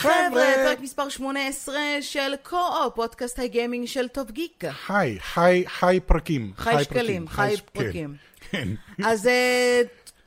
חבר'ה, פרק מספר 18 של קו-אופ, פודקאסט הגיימינג של טופ גיק. היי, היי, היי פרקים. חי שקלים, חי ש- פרקים. כן. אז אה,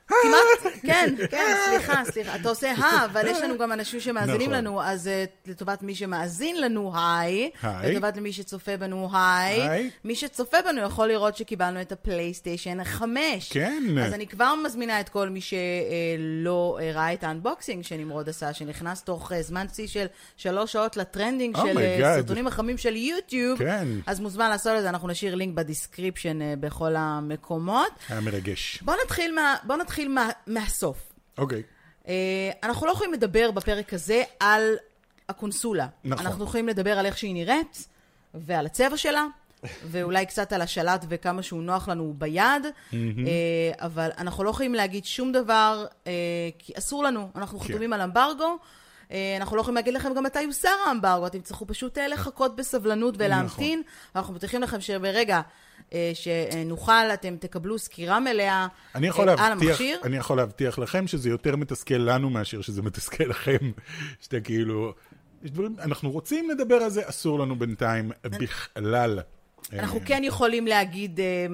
כמעט, כן, כן, סליחה, סליחה. אתה עושה הא, אבל יש לנו גם אנשים שמאזינים נכון. לנו, אז אה, לטובת מי שמאזין לנו, היי. לטובת מי שצופה בנו, היי. מי שצופה בנו יכול לראות שקיבלנו את הפלייסטיישן 5. כן. אז אני כבר מזמינה את כל מי שלא ראה את ה unboxing שנמרוד עשה, שנכנס תוך אה, זמן שיא של שלוש שעות ל trending אה של אה. סרטונים החמים של יוטיוב. כן. אז מוזמן לעשות את זה, אנחנו נשאיר לינק ב description אה, בכל המקומות. היה מרגש. בואו נתחיל, בוא נתחיל מה, מהסוף. אוקיי. אה, אנחנו לא יכולים לדבר בפרק הזה על הקונסולה. נכון. אנחנו יכולים לדבר על איך שהיא נראית, ועל הצבע שלה, ואולי קצת על השלט וכמה שהוא נוח לנו ביד, אה, אבל אנחנו לא יכולים להגיד שום דבר, אה, כי אסור לנו, אנחנו כן. חתומים על אמברגו. אנחנו לא יכולים להגיד לכם גם מתי יוסר האמברגו, אתם תצטרכו פשוט לחכות בסבלנות ולהמתין. אנחנו מבטיחים לכם שברגע שנוכל, אתם תקבלו סקירה מלאה אני יכול, אה, על להבטיח, המכשיר. אני יכול להבטיח לכם שזה יותר מתסכל לנו מאשר שזה מתסכל לכם. שאתה כאילו... יש דברים, אנחנו רוצים לדבר על זה, אסור לנו בינתיים בכלל. אנחנו אה, כן יכולים להגיד אה,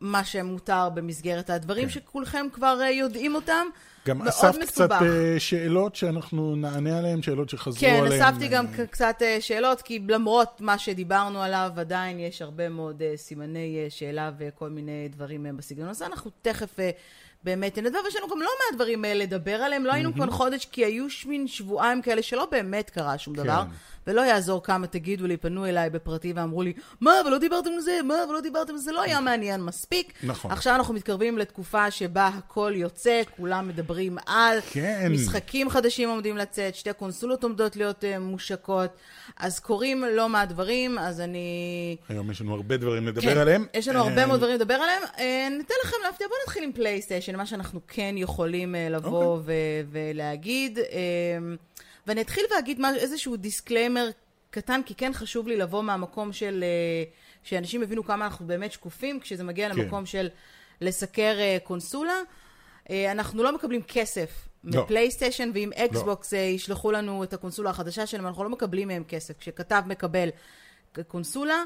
מה שמותר במסגרת הדברים שכולכם כבר אה, יודעים אותם. גם אספת קצת מסובך. אה, שאלות שאנחנו נענה עליהן, שאלות שחזרו כן, עליהן. אספתי גם אה, ק- קצת אה, שאלות, כי למרות מה שדיברנו עליו, עדיין יש הרבה מאוד סימני שאלה וכל מיני דברים בסגנון הזה. אנחנו תכף באמת נדבר, ויש לנו גם לא מעט דברים לדבר עליהם. לא היינו כאן חודש, כי היו מין שבועיים כאלה שלא באמת קרה שום דבר. ולא יעזור כמה תגידו לי, פנו אליי בפרטי ואמרו לי, מה, אבל לא דיברתם על זה, מה, אבל לא דיברתם על זה, לא היה מעניין מספיק. נכון. עכשיו אנחנו מתקרבים לתקופה שבה הכל יוצא, כולם מדברים על כן. משחקים חדשים עומדים לצאת, שתי קונסולות עומדות להיות uh, מושקות, אז קורים לא מעט דברים, אז אני... היום יש לנו הרבה דברים לדבר כן, עליהם. יש לנו הרבה אה, מאוד דברים לדבר עליהם. אה, ניתן לכם להפתיע, בואו נתחיל עם פלייסטיישן, מה שאנחנו כן יכולים לבוא אוקיי. ו- ולהגיד. ואני אתחיל ואגיד מה- איזשהו disclaimer קטן, כי כן חשוב לי לבוא מהמקום של... אה, שאנשים יבינו כמה אנחנו באמת שקופים, כשזה מגיע כן. למקום של לסקר אה, קונסולה. אה, אנחנו לא מקבלים כסף לא. מפלייסטיישן, ואם אקסבוקס אה, ישלחו לנו את הקונסולה החדשה שלהם, אנחנו לא מקבלים מהם כסף. כשכתב מקבל קונסולה,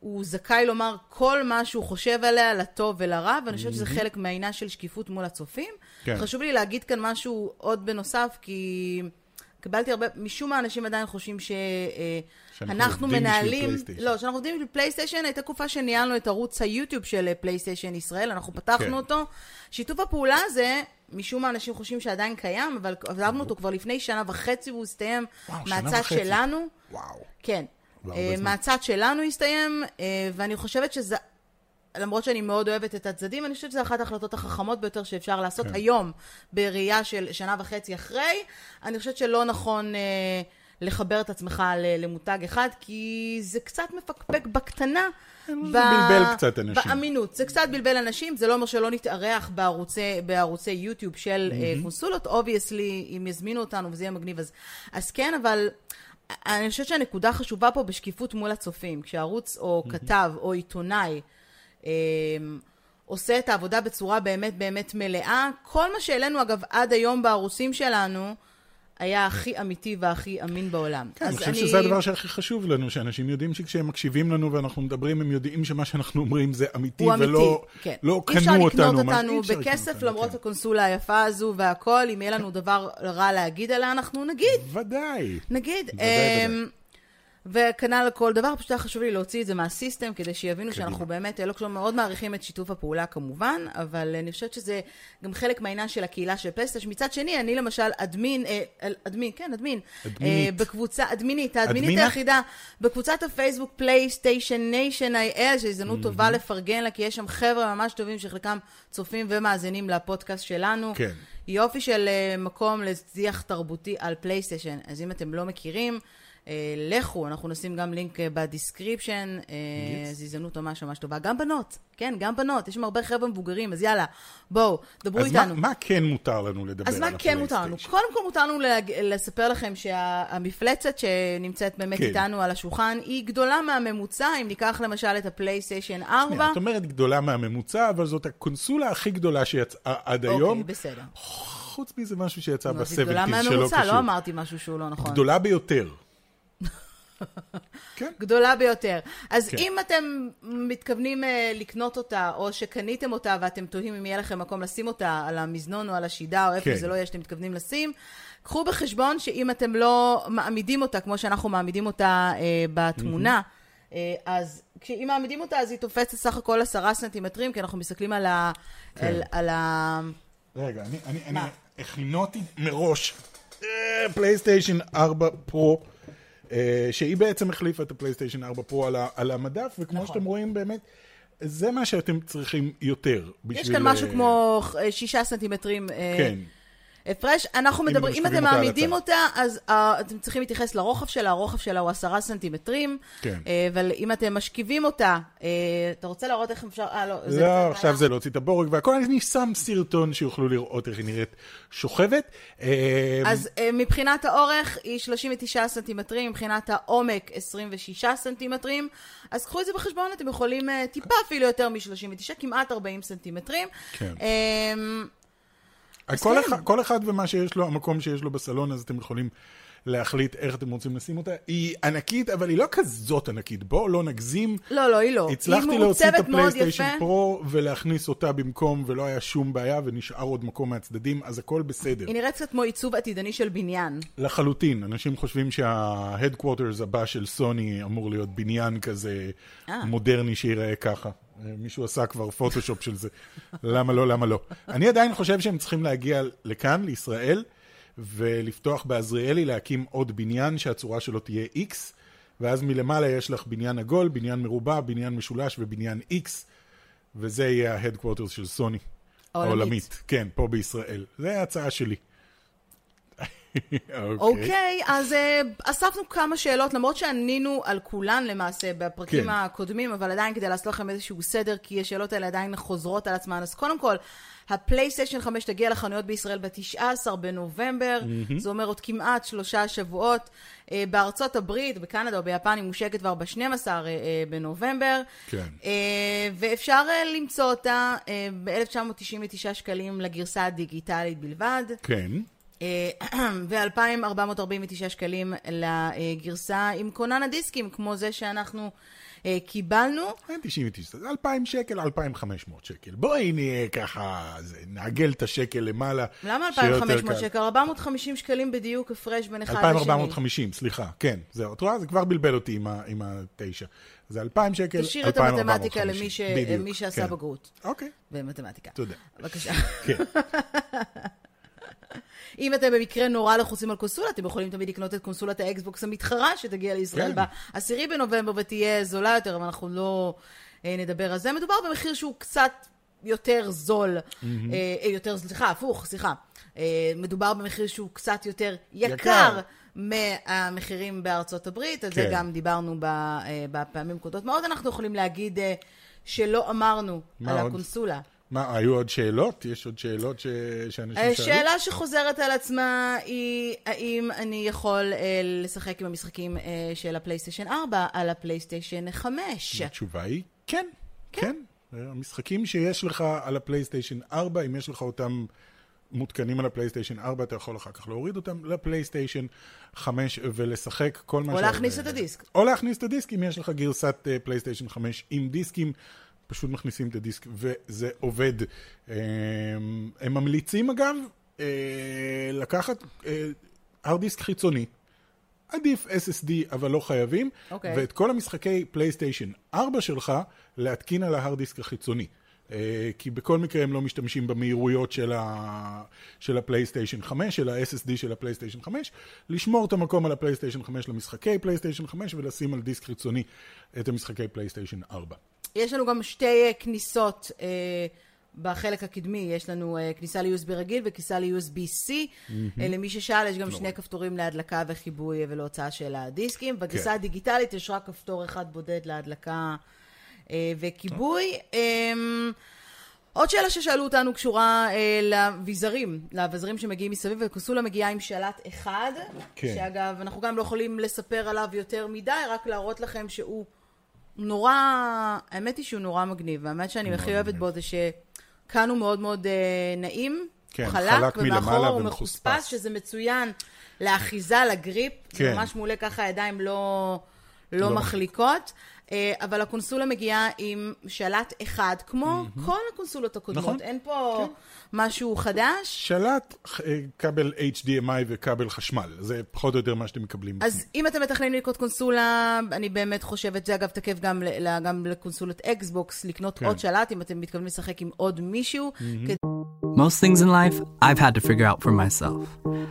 הוא זכאי לומר כל מה שהוא חושב עליה, לטוב ולרע, ואני חושבת שזה חלק מהעניין של שקיפות מול הצופים. כן. חשוב לי להגיד כאן משהו עוד בנוסף, כי קיבלתי הרבה, משום מה אנשים עדיין חושבים שאנחנו שאנחנו מנהלים. לא, שאנחנו עובדים בשביל פלייסטיישן, הייתה תקופה שניהלנו את ערוץ היוטיוב של פלייסטיישן ישראל, אנחנו פתחנו כן. אותו. שיתוף הפעולה הזה, משום מה אנשים חושבים שעדיין קיים, אבל עזבנו אותו כבר לפני שנה וחצי והוא הסתיים מהצד. שלנו. וואו. כן. הרבה אה. מהצד שלנו הסתיים, אה, ואני חושבת שזה, למרות שאני מאוד אוהבת את הצדדים, אני חושבת שזו אחת ההחלטות החכמות ביותר שאפשר לעשות כן. היום, בראייה של שנה וחצי אחרי. אני חושבת שלא נכון אה, לחבר את עצמך למותג אחד, כי זה קצת מפקפק בקטנה. זה בלבל קצת אנשים. באמינות. זה קצת בלבל אנשים, זה לא אומר שלא נתארח בערוצי, בערוצי יוטיוב של mm-hmm. קונסולות. obviously, אם יזמינו אותנו וזה יהיה מגניב, אז, אז כן, אבל אני חושבת שהנקודה חשובה פה בשקיפות מול הצופים. כשערוץ או mm-hmm. כתב או עיתונאי עושה את העבודה בצורה באמת באמת מלאה, כל מה שהעלינו, אגב, עד היום בערוצים שלנו, היה הכי אמיתי והכי אמין בעולם. כן, אני חושב שזה הדבר שהכי חשוב לנו, שאנשים יודעים שכשהם מקשיבים לנו ואנחנו מדברים, הם יודעים שמה שאנחנו אומרים זה אמיתי, ולא אמיתי, כן. לא קנו אותנו. אי אפשר לקנות בכסף, אותנו, למרות כן. הקונסולה היפה הזו והכל, אם יהיה לנו דבר רע להגיד עליה, אנחנו נגיד, ודאי. נגיד. ודאי, אמ, וכנ"ל לכל דבר, פשוט היה חשוב לי להוציא את זה מהסיסטם, כדי שיבינו קדימה. שאנחנו באמת, לא כלומר, מאוד מעריכים את שיתוף הפעולה כמובן, אבל אני חושבת שזה גם חלק מהעניין של הקהילה של פלסטיישן. מצד שני, אני למשל אדמין, אה, אדמין, כן, אדמין. אדמינית. אה, בקבוצה, אדמינית, האדמינית אדמינה? היחידה, בקבוצת הפייסבוק PlayStation Nation IL, שזו הזדמנות טובה לפרגן לה, כי יש שם חבר'ה ממש טובים שחלקם צופים ומאזינים לפודקאסט שלנו. כן. יופי של אה, מקום לשיח תרבותי על פלייסטיישן. אז אם אתם לא מכירים, אה, לכו, אנחנו נשים גם לינק אה, ב description, אה. זו הזדמנות ממש ממש טובה. גם בנות, כן, גם בנות, יש שם הרבה חבר'ה מבוגרים, אז יאללה, בואו, דברו אז מה, איתנו. מה כן מותר לנו לדבר אז על מה כן מותר לנו? קודם כל מותר לנו. לספר לכם שהמפלצת שנמצאת באמת כן. איתנו על השולחן היא גדולה מהממוצע, אם ניקח למשל את הפלייסטיישן 4. שנייה, את אומרת גדולה מהממוצע, אבל זאת הקונסולה הכי גדולה שיצאה עד אוקיי, היום. בסדר. חוץ מזה משהו שיצא נו, אז היא גדולה ב-70's שלא מהממוצע, קשור. לא אמרתי משהו שהוא לא נכון. גדולה ביותר. כן. גדולה ביותר. אז כן. אם אתם מתכוונים אה, לקנות אותה, או שקניתם אותה ואתם תוהים אם יהיה לכם מקום לשים אותה על המזנון או על השידה, או איפה כן. זה לא יהיה שאתם מתכוונים לשים, קחו בחשבון שאם אתם לא מעמידים אותה, כמו שאנחנו מעמידים אותה אה, בתמונה, אה, אז כשאם מעמידים אותה, אז היא תופסת סך הכל עשרה סנטימטרים, כי אנחנו מסתכלים על ה... כן. על, על ה... רגע, אני, אני, אני? הכינותי מראש פלייסטיישן 4 פרו, שהיא בעצם החליפה את הפלייסטיישן 4 פרו על, ה- על המדף, וכמו נכון. שאתם רואים באמת, זה מה שאתם צריכים יותר. יש בשביל, כאן משהו אה, כמו אה, שישה סנטימטרים אה, כן, הפרש. אנחנו מדברים, אם אתם מעמידים. אותה, אז uh, אתם צריכים להתייחס לרוחב שלה, הרוחב שלה הוא עשרה סנטימטרים. כן. אה, אבל אם אתם משכיבים אותה, אה, אתה רוצה להראות איך אפשר... אה, לא. זה- לא, עכשיו זה להוציא את הבורג והכל, אני שם סרטון שיוכלו לראות איך היא נראית שוכבת. אז אה, מבחינת האורך היא 39 סנטימטרים, מבחינת העומק 26 סנטימטרים. אז קחו את זה בחשבון, אתם יכולים אה, טיפה אפילו יותר מ-39, כמעט 40 סנטימטרים. כן. אז כל, כן. אחד, כל אחד ומה שיש לו, המקום שיש לו בסלון, אז אתם יכולים להחליט איך אתם רוצים לשים אותה. היא ענקית, אבל היא לא כזאת ענקית. בואו לא נגזים. לא, לא, היא לא. הצלחתי להוציא את הפלייסטיישן. פרו ולהכניס אותה במקום, ולא היה שום בעיה, ונשאר עוד מקום מהצדדים, אז הכל בסדר. היא נראית קצת כמו עיצוב עתידני של בניין. לחלוטין. אנשים חושבים שה-headquarters הבא של סוני אמור להיות בניין כזה אה. מודרני שיראה ככה. מישהו עשה כבר פוטושופ של זה. למה לא, למה לא. אני עדיין חושב שהם צריכים להגיע לכאן, לישראל, ולפתוח בעזריאלי, להקים עוד בניין שהצורה שלו תהיה X, ואז מלמעלה יש לך בניין עגול, בניין מרובע, בניין משולש ובניין X, וזה יהיה ה-headquarters של סוני. העולמית. העולמית. כן, פה בישראל. זה ההצעה שלי. אוקיי, אז אה, אספנו כמה שאלות, למרות שענינו על כולן למעשה בפרקים כן. הקודמים, אבל עדיין כדי לעשות לכם איזשהו סדר, כי השאלות האלה עדיין חוזרות על עצמן. אז קודם כל, הפלייסטיישן 5 תגיע לחנויות בישראל ב-19 בנובמבר, זה אומר עוד כמעט שלושה שבועות. אה, בארצות הברית, בקנדה או ביפן היא מושקת כבר ב-12 בנובמבר. כן. אה, ואפשר אה, למצוא אותה אה, ב-1999 שקלים לגרסה הדיגיטלית בלבד. כן. אה, ו-2,449 שקלים לגרסה עם כונן הדיסקים, כמו זה שאנחנו אה, קיבלנו. אין 99, זה 2,000 שקל, 2,500 שקל. בואי נהיה ככה, זה, נעגל את השקל למעלה. למה שיהיה יותר 2,500 קל. שקל? 450 שקלים בדיוק הפרש בין אחד לשני. 2,450, סליחה, כן, זהו. את רואה? זה כבר בלבל אותי עם ה- עם התשע. זה 2,000 שקל, תשאיר את 2,450. המתמטיקה למי, ש... בדיוק, מי שעשה כן. בגרות אוקיי, במתמטיקה. תודה. בבקשה. כן. אם אתם במקרה נורא לחוצים על קונסולה, אתם יכולים תמיד לקנות את קונסולת האקסבוקס המתחרה שתגיע לישראל כן. ב-10 בנובמבר ותהיה זולה יותר, אבל אנחנו לא אה, נדבר על זה. מדובר במחיר שהוא קצת יותר זול, אה, אה, יותר, סליחה, הפוך, סליחה. אה, מדובר במחיר שהוא קצת יותר יקר. יקר. מהמחירים בארצות הברית, על זה כן. גם דיברנו אה, בפעמים קודמות. מה עוד אנחנו יכולים להגיד אה, שלא אמרנו על עוד? הקונסולה? מה, היו עוד שאלות? יש עוד שאלות ש... שאנשים שאלו? השאלה שחוזרת על עצמה היא, האם אני יכול אה, לשחק עם המשחקים אה, של הפלייסטיישן 4 על הפלייסטיישן 5? התשובה היא כן, כן. המשחקים שיש לך על הפלייסטיישן 4, אם יש לך אותם מותקנים על הפלייסטיישן 4, אתה יכול אחר כך להוריד אותם לפלייסטיישן 5 ולשחק כל מה או ש- להכניס את הדיסק. או להכניס את הדיסק אם יש לך גרסת אה, פלייסטיישן 5 עם דיסקים. פשוט מכניסים את הדיסק וזה עובד. אה, הם ממליצים אגב אה, לקחת hard disk חיצוני. עדיף SSD אבל לא חייבים, אוקיי. ואת כל המשחקי פלייסטיישן 4 שלך להתקין על ה hard disk החיצוני. אה, כי בכל מקרה הם לא משתמשים במהירויות של, ה... של הפלייסטיישן 5, של ה-SSD של הפלייסטיישן 5, לשמור את המקום על הפלייסטיישן 5 למשחקי פלייסטיישן 5 ולשים על דיסק חיצוני את המשחקי פלייסטיישן 4. יש לנו גם שתי אה, כניסות אה, בחלק הקדמי יש לנו uh, כניסה ל-USB רגיל וכניסה ל-USB-C. Mm-hmm. למי ששאל, יש גם שני כפתורים להדלקה וחיבוי ולהוצאה של הדיסקים. בגרסה כן. הדיגיטלית יש רק כפתור אחד בודד להדלקה וכיבוי. Um, עוד שאלה ששאלו אותנו קשורה אה, לאביזרים, לאביזרים שמגיעים מסביב, וקונסולה מגיעה עם שלט אחד, כן. שאגב, אנחנו גם לא יכולים לספר עליו יותר מדי, רק להראות לכם שהוא נורא, האמת היא שהוא נורא מגניב, והאמת שאני הכי אוהבת בו זה שכאן הוא מאוד מאוד אה, נעים, כן, חלק, חלק ומאחור הוא מחוספס, שזה מצוין לאחיזה, לגריפ, כן. ממש מעולה ככה, הידיים לא, לא, לא מחליקות. אה, אבל הקונסולה מגיעה עם שלט אחד, כמו mm-hmm. כל הקונסולות הקודמות. נכון. אין פה כן. משהו חדש. שלט, אה, כבל HDMI וכבל חשמל. זה פחות או יותר מה שאתם מקבלים. אז בפנים. אם אתם מתכננים לקנות קונסולה, אני באמת חושבת, זה אגב תקף גם, גם לקונסולת אקסבוקס, לקנות כן. עוד שלט, אם אתם מתכוונים לשחק עם עוד מישהו. Mm-hmm. כדי... Most things in life I've had to figure out for myself.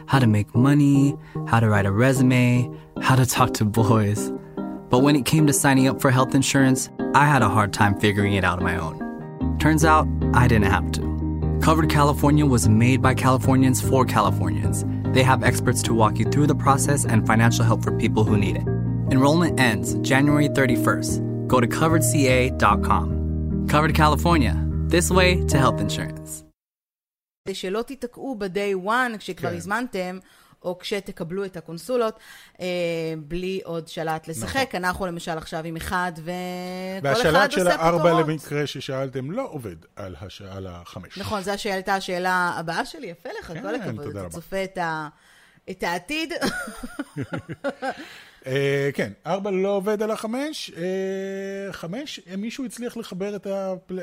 How to make money, how to write a resume, how to talk to boys. But when it came to signing up for health insurance, I had a hard time figuring it out on my own. Turns out, I didn't have to. Covered California was made by Californians for Californians. They have experts to walk you through the process and financial help for people who need it. Enrollment ends January 31st. Go to coveredca.com. Covered California, this way to health insurance. שלא תיתקעו ב-day one כשכבר הזמנתם, או כשתקבלו את הקונסולות, אה, בלי עוד שלט לשחק. נכון. אנחנו למשל עכשיו עם אחד, וכל אחד עושה פתרונות. והשלט של הארבע למקרה ששאלתם לא עובד על, הש... על החמש. נכון, זו הייתה השאלה הבאה שלי, יפה לך, כן, כל הכבוד. אתה צופה את, ה... את העתיד. Uh, כן, ארבע לא עובד על החמש, uh, חמש, מישהו הצליח לחבר את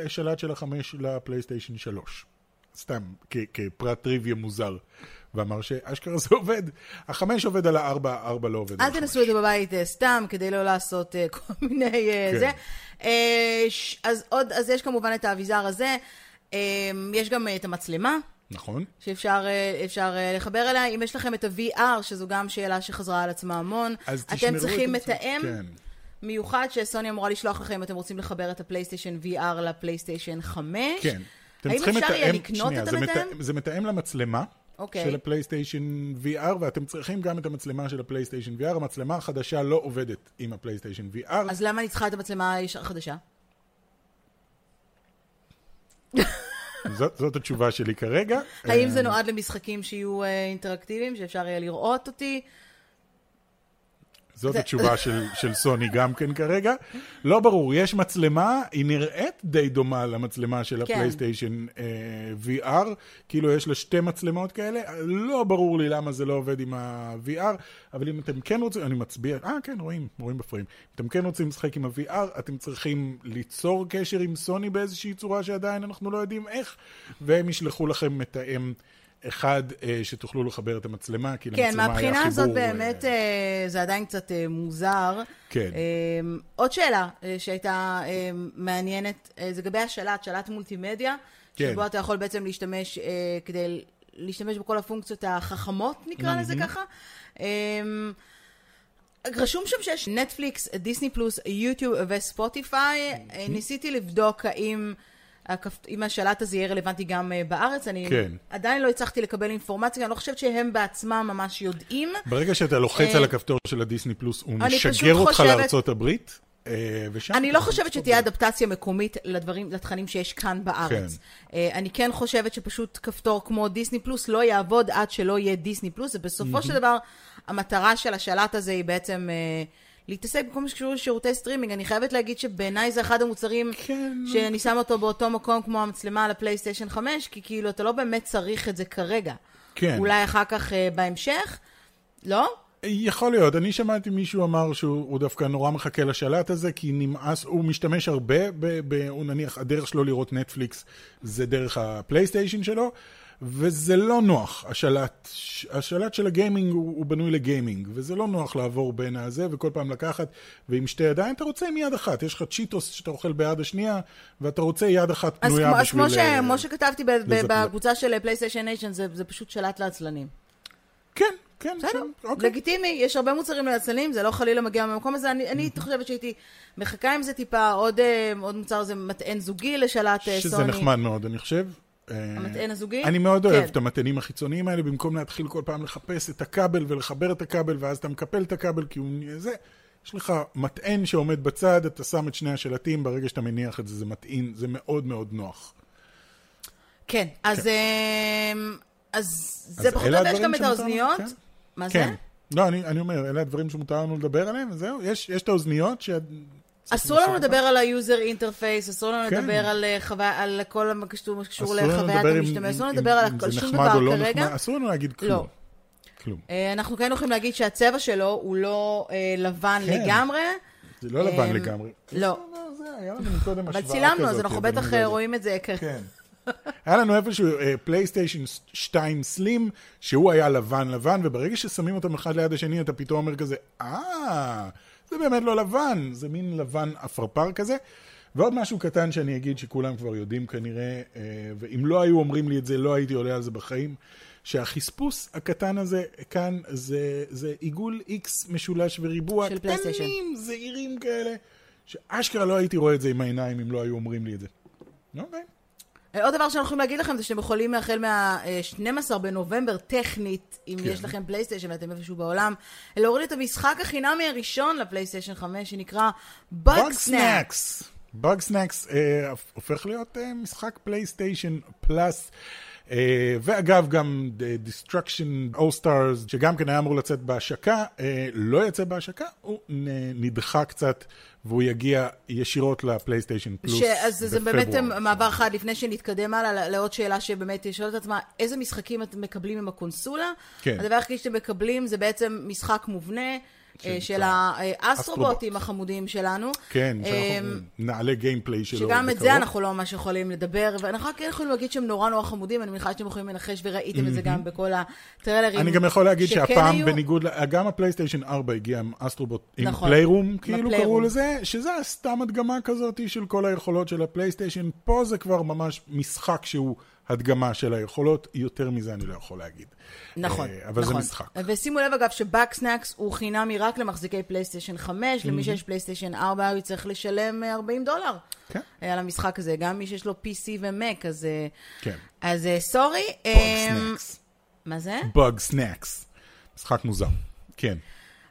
השלט של החמש לפלייסטיישן שלוש. סתם, כפרט טריוויה מוזר. ואמר שאשכרה זה עובד. החמש עובד על הארבע, הארבע לא עובד על החמש. אל תנסו את זה בבית אה, סתם, כדי לא לעשות אה, כל מיני... אה, כן. זה. אז עוד, אז יש כמובן את האביזר הזה. יש גם את המצלמה. נכון. שאפשר לחבר אליה. אם יש לכם את ה-VR, שזו גם שאלה שחזרה על עצמה המון, אתם צריכים מתאם. כן. מיוחד שסוני אמורה לשלוח לכם אם אתם רוצים לחבר את הפלייסטיישן VR לפלייסטיישן 5. כן. האם אפשר יהיה לקנות את המתאם? זה מתאם למצלמה. Okay. אוקיי. של הפלייסטיישן VR, ואתם צריכים גם את המצלמה של הפלייסטיישן VR. המצלמה החדשה לא עובדת עם הפלייסטיישן VR. אז למה אני צריכה את המצלמה החדשה? זאת, זאת התשובה שלי כרגע. האם זה אה, נועד למשחקים שיהיו אה, אינטראקטיביים, שאפשר יהיה לראות אותי? זאת התשובה של, של סוני גם כן כרגע. לא ברור, יש מצלמה, היא נראית די דומה למצלמה של כן. הפלייסטיישן uh, VR, כאילו יש לה שתי מצלמות כאלה, לא ברור לי למה זה לא עובד עם ה-VR, אבל אם אתם כן רוצים, אני מצביע, אה כן, רואים, רואים בפריים. אם אתם כן רוצים לשחק עם ה-VR, אתם צריכים ליצור קשר עם סוני באיזושהי צורה שעדיין אנחנו לא יודעים איך, והם ישלחו לכם מתאם. אחד, אה, שתוכלו לחבר את המצלמה, כי כן, למצלמה היה חיבור... כן, מהבחינה הזאת באמת אה, זה עדיין קצת אה, מוזר. כן. עוד שאלה שהייתה מעניינת, זה לגבי השלט, שלט מולטימדיה, כן. שבו אתה יכול בעצם להשתמש כדי להשתמש בכל הפונקציות החכמות, נקרא לזה ככה. רשום שם שיש נטפליקס, דיסני פלוס, יוטיוב וספוטיפיי. ניסיתי לבדוק האם... אם השלט הזה יהיה רלוונטי גם אה, בארץ, אני כן. עדיין לא הצלחתי לקבל אינפורמציה, אני לא חושבת שהם בעצמם ממש יודעים. ברגע שאתה לוחץ אה, על הכפתור של הדיסני פלוס, הוא משגר אותך חושבת... לארצות הברית. אה, ושם אני לא חושבת שתהיה אדפטציה מקומית לדברים, לתכנים שיש כאן בארץ. כן. אני כן חושבת שפשוט כפתור כמו דיסני פלוס לא יעבוד עד שלא יהיה דיסני פלוס, ובסופו של דבר המטרה של השלט הזה היא בעצם... להתעסק בכל מה שקשור לשירותי סטרימינג. אני חייבת להגיד שבעיניי זה אחד המוצרים כן. שאני שם אותו באותו מקום כמו המצלמה על הפלייסטיישן 5, כי כאילו אתה לא באמת צריך את זה כרגע. כן. אולי אחר כך אה, בהמשך? לא? יכול להיות, אני שמעתי מישהו אמר שהוא דווקא נורא מחכה לשלט הזה, כי נמאס, הוא משתמש הרבה, ב, ב, הוא נניח, הדרך שלו לראות נטפליקס זה דרך הפלייסטיישן שלו, וזה לא נוח, השלט, השלט של הגיימינג הוא, הוא בנוי לגיימינג, וזה לא נוח לעבור בין הזה וכל פעם לקחת, ועם שתי ידיים אתה רוצה עם יד אחת, יש לך צ'יטוס שאתה אוכל ביד השנייה, ואתה רוצה יד אחת פנויה אז בשביל... אז כמו, ש, כמו שכתבתי בקבוצה של PlayStation Nation, זה, זה פשוט שלט לעצלנים. כן, כן, בסדר, אוקיי. לגיטימי, יש הרבה מוצרים לעצלנים, זה לא חלילה מגיע מהמקום הזה. אני, אני חושבת שהייתי מחכה עם זה טיפה, עוד, אה, עוד מוצר זה מטען זוגי לשלט אה, שזה סוני. נחמד מאוד, אני חושב. אה, המטען הזוגי? אני מאוד אוהב כן. את המטענים החיצוניים האלה, במקום להתחיל כל פעם לחפש את הכבל ולחבר את הכבל, ואז אתה מקפל את הכבל, כי הוא... זה... יש לך מטען שעומד בצד, אתה שם את שני השלטים, ברגע שאתה מניח את זה, זה מטעין, זה מאוד מאוד נוח. כן, אז, אה, אז זה אז פחות או יותר, יש גם את? האוזניות. כן. מה זה? כן. לא, אני, אני אומר, אלה הדברים שמותר לנו לדבר עליהם, וזהו. יש, יש את האוזניות ש... אסור לנו לדבר על ה-user interface, אסור לנו כן. לדבר על, אה, על כל מה שקשור לחוויית המשתמש, אסור לנו לדבר על שום דבר לא כרגע. אסור לנו להגיד כלום. לא. כלום. אה, אנחנו כן יכולים להגיד שהצבע שלו הוא לא אה, לבן כן. לגמרי. זה לא לבן לגמרי. לא. קודם אבל צילמנו, אז אנחנו בטח לא. רואים את זה. כן. היה לנו איפשהו פלייסטיישן 2 סלים, שהוא היה לבן לבן, וברגע ששמים אותם אחד ליד השני, אתה פתאום אומר כזה, אה, זה באמת לא לבן, זה מין לבן עפרפר כזה. ועוד משהו קטן שאני אגיד שכולם כבר יודעים כנראה, אה, ואם לא היו אומרים לי את זה, לא הייתי עולה על זה בחיים, שהחספוס הקטן הזה כאן זה, זה עיגול X משולש וריבוע, של. קטנים, זעירים כאלה, שאשכרה לא הייתי רואה את זה עם העיניים אם לא היו אומרים לי את זה. אוקיי. עוד דבר שאנחנו יכולים להגיד לכם זה שאתם יכולים החל מה-12 בנובמבר, טכנית, אם כן. יש לכם פלייסטיישן ואתם איפשהו בעולם, להוריד את המשחק החינמי הראשון לפלייסטיישן 5, שנקרא. סנאקס. בג סנאקס אה, הופך להיות אה, משחק PlayStation Plus. ואגב, גם The Destruction All Stars, שגם כן היה אמור לצאת בהשקה, אה, לא יצא בהשקה, הוא נדחה קצת, והוא יגיע ישירות לפלייסטיישן פלוס ש- אז זה באמת בפברואר. מעבר חד, לפני שנתקדם הלאה, לעוד שאלה שבאמת שואלת את עצמה, איזה משחקים אתם מקבלים עם הקונסולה? כן. הדבר היחיד שאתם מקבלים זה בעצם משחק מובנה. אה, של האסטרובוטים החמודים שלנו. כן, אמ, שאנחנו נעלה גיימפליי שלו שגם את. זה אנחנו לא ממש יכולים לדבר, ואנחנו רק יכולים להגיד שהם נורא נורא חמודים, אני מניחה שאתם יכולים לנחש וראיתם את זה גם בכל הטריילרים. אני גם יכול להגיד שהפעם. בניגוד, גם הפלייסטיישן 4 הגיע עם Astro Bot, עם נכון, Playroom, כאילו. קראו לזה, שזה סתם הדגמה כזאת של כל היכולות של הפלייסטיישן. פה זה כבר ממש משחק שהוא הדגמה של היכולות, יותר מזה אני לא יכול להגיד. נכון, אה, אבל נכון. זה משחק. ושימו לב אגב ש Bugsnax הוא חינמי רק למחזיקי פלייסטיישן 5, למי שיש פלייסטיישן 4 הוא יצטרך לשלם אה, 40 דולר. כן. אה, על המשחק הזה, גם מי שיש לו PC ומק, אז... אה, כן. אז אה, sorry. Bug snax. מה זה? Bugsnax. משחק מוזר. כן.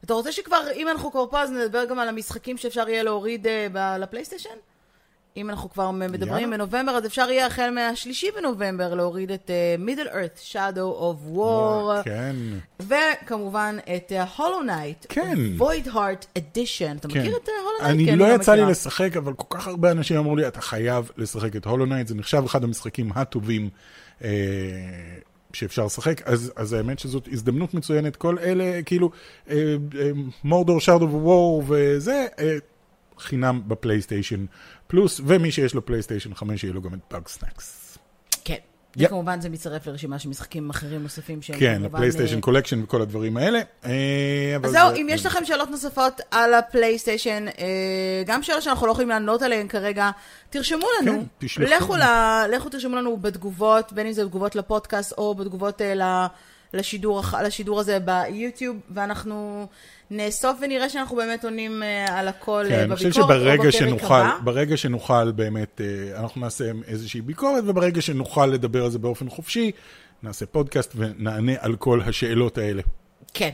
אתה רוצה שכבר, אם אנחנו כבר פה, אז נדבר גם על המשחקים שאפשר יהיה להוריד אה, ב- לפלייסטיישן? אם אנחנו כבר מדברים יאללה. בנובמבר, אז אפשר יהיה החל מהשלישי בנובמבר להוריד את אה, Middle Earth, Shadow of War, כן. וכמובן את Hollow Knight, כן. Void Heart Edition. אתה כן. מכיר את Hollow Knight? אני לא יצא לי לשחק, אבל כל כך הרבה אנשים אמרו לי, אתה חייב לשחק את Hollow Knight, זה נחשב אחד המשחקים הטובים אה, שאפשר לשחק, אז, אז האמת שזאת הזדמנות מצוינת. כל אלה, כאילו, Mordor, Shadow of War וזה, אה, חינם בפלייסטיישן פלוס, ומי שיש לו פלייסטיישן 5, יהיה לו גם את Bugsnax. כן. yep. וכמובן זה מצטרף לרשימה של משחקים אחרים נוספים שהם כן, כמובן, הפלייסטיישן אה, Collection וכל הדברים האלה. אה, אז זהו, זה- אם יש לכם שאלות נוספות על הפלייסטיישן, אה, גם שאלות שאנחנו לא יכולים לענות עליהן כרגע, תרשמו לנו. כן, תשלחו לכו. ל, לכו תרשמו לנו בתגובות, בין אם זה בתגובות לפודקאסט או בתגובות ל, לשידור, לשידור הזה ביוטיוב, ואנחנו נאסוף ונראה שאנחנו באמת עונים אה, על הכל כן, אה, אני חושב בביקורת או שברגע שנוכל. ברגע שנוכל באמת, אה, אנחנו נעשה איזושהי ביקורת, וברגע שנוכל לדבר על זה באופן חופשי, נעשה פודקאסט ונענה על כל השאלות האלה. כן.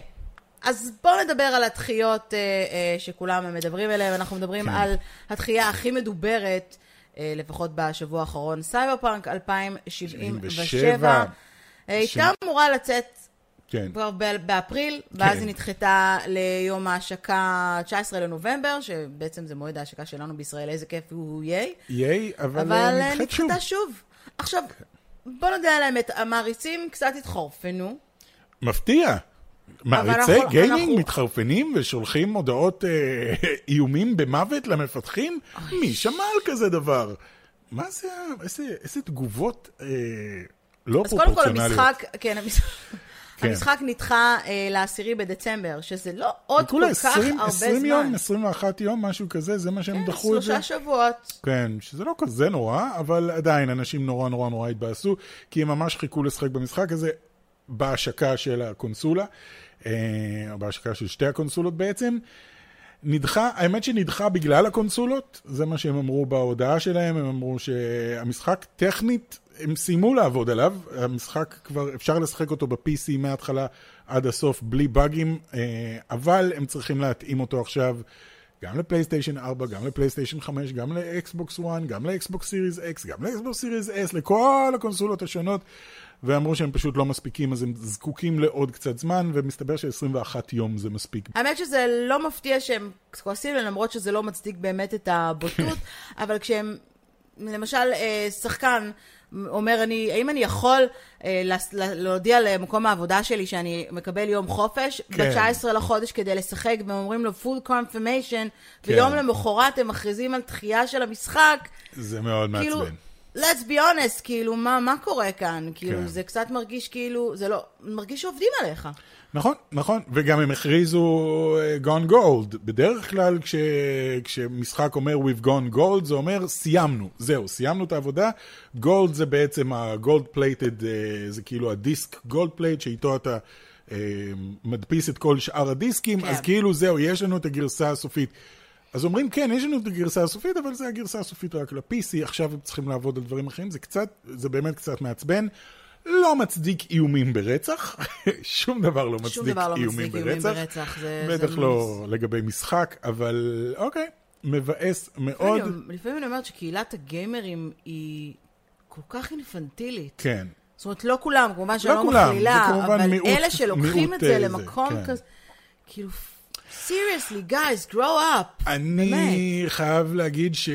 אז בואו נדבר על הדחיות אה, אה, שכולם מדברים עליהן. אנחנו מדברים כן. על הדחייה הכי מדוברת, אה, לפחות בשבוע האחרון, סייבר פאנק 2077. 77. אה, ש- הייתה אמורה לצאת כן, כבר באפריל, ואז כן. היא נדחתה ליום ההשקה 19 לנובמבר, שבעצם זה מועד ההשקה שלנו בישראל, איזה כיף הוא יהיה. ייי, אבל, אבל אה, אה, נדחית שוב. נדחתה שוב. עכשיו, בוא נודה על האמת, המעריצים קצת התחרפנו. מפתיע. מעריצי אנחנו- gaming אנחנו- מתחרפנים ושולחים הודעות אה, איומים במוות למפתחים? מי שמע על כזה דבר? מה זה, איזה, איזה תגובות אה, לא אז קודם כל פרופורציונליות. המשחק, כן, המשחק, כן. המשחק נדחה אה, לעשירי בדצמבר, שזה לא עוד כל כך 20, הרבה 20 זמן. יום, 21 יום, משהו כזה, זה מה שהם כן, דחו את זה. שלושה שבועות. כן, שזה לא כזה נורא, אבל עדיין אנשים נורא נורא נורא התבאסו, כי הם ממש חיכו לשחק במשחק הזה. בהשקה של הקונסולה, אה, בהשקה של שתי הקונסולות בעצם. נדחה, האמת שנדחה בגלל הקונסולות, זה מה שהם אמרו בהודעה שלהם, הם אמרו שהמשחק טכנית, הם סיימו לעבוד עליו, המשחק כבר, אפשר לשחק אותו ב-PC מההתחלה עד הסוף בלי באגים, אה, אבל הם צריכים להתאים אותו עכשיו גם לפלייסטיישן 4, גם לפלייסטיישן 5, גם לאקסבוקס 1, גם לאקסבוקס סיריס X, גם לאקסבוקס סיריס S, לכל הקונסולות השונות. ואמרו שהם פשוט לא מספיקים, אז הם זקוקים לעוד קצת זמן, ומסתבר ש-21 יום זה מספיק. האמת שזה לא מפתיע שהם כועסים, למרות שזה לא מצדיק באמת את הבוטות, אבל כשהם, למשל, אה, שחקן אומר, אני, האם אני יכול אה, להודיע למקום העבודה שלי שאני מקבל יום חופש כן. ב-19 לחודש כדי לשחק, והם אומרים לו full confirmation, כן. ויום למחרת הם מכריזים על דחייה של המשחק. זה מאוד כאילו, מעצבן. Let's be honest, כאילו, מה, מה קורה כאן? כאילו, כן. זה קצת מרגיש כאילו, זה לא, מרגיש שעובדים עליך. נכון, נכון, וגם הם הכריזו uh, gone gold. בדרך כלל כש, כשמשחק אומר we've gone gold, זה אומר סיימנו, זהו, סיימנו את העבודה. gold זה בעצם ה-gold plated, uh, זה כאילו הדיסק gold plate שאיתו אתה uh, מדפיס את כל שאר הדיסקים, כן. אז כאילו זהו, יש לנו את הגרסה הסופית. אז אומרים, כן, יש לנו את הגרסה הסופית, אבל זה הגרסה הסופית רק ל-PC, עכשיו הם צריכים לעבוד על דברים אחרים, זה קצת, זה באמת קצת מעצבן. לא מצדיק איומים ברצח, שום דבר לא מצדיק דבר לא איומים מצדיק ברצח. ברצח זה, בטח זה לא מס... לגבי משחק, אבל אוקיי, מבאס מאוד. לפעמים אני אומרת שקהילת הגיימרים היא כל כך אינפנטילית. כן. זאת אומרת, לא כולם, כמובן שאני לא, לא מכלילה, אבל מיעוט, אלה שלוקחים את זה אה, למקום כן. כזה, כאילו... seriously, guys, grow up. אני חייב להגיד ש...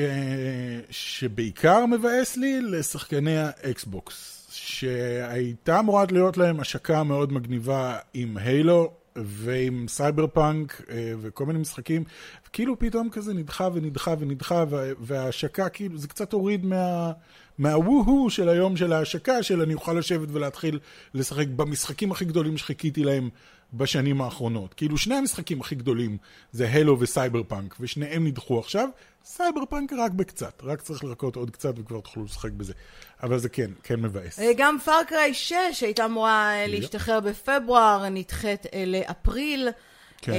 שבעיקר מבאס לי לשחקני האקסבוקס, שהייתה אמורה להיות להם השקה מאוד מגניבה עם Halo ועם סייבר פאנק אה, וכל מיני משחקים, כאילו פתאום כזה נדחה ונדחה ונדחה, וההשקה כאילו, זה קצת הוריד מה... מהוו-הו של היום של ההשקה, של אני אוכל לשבת ולהתחיל לשחק במשחקים הכי גדולים שחיכיתי להם בשנים האחרונות. כאילו שני המשחקים הכי גדולים זה Halo ו Cyberpunk, ושניהם נדחו עכשיו. סייבר פאנק רק בקצת, רק צריך לחכות עוד קצת וכבר תוכלו לשחק בזה. אבל זה כן, כן מבאס. אה, גם Far Cry 6 הייתה אמורה להשתחרר בפברואר, נדחית אה, לאפריל. כן.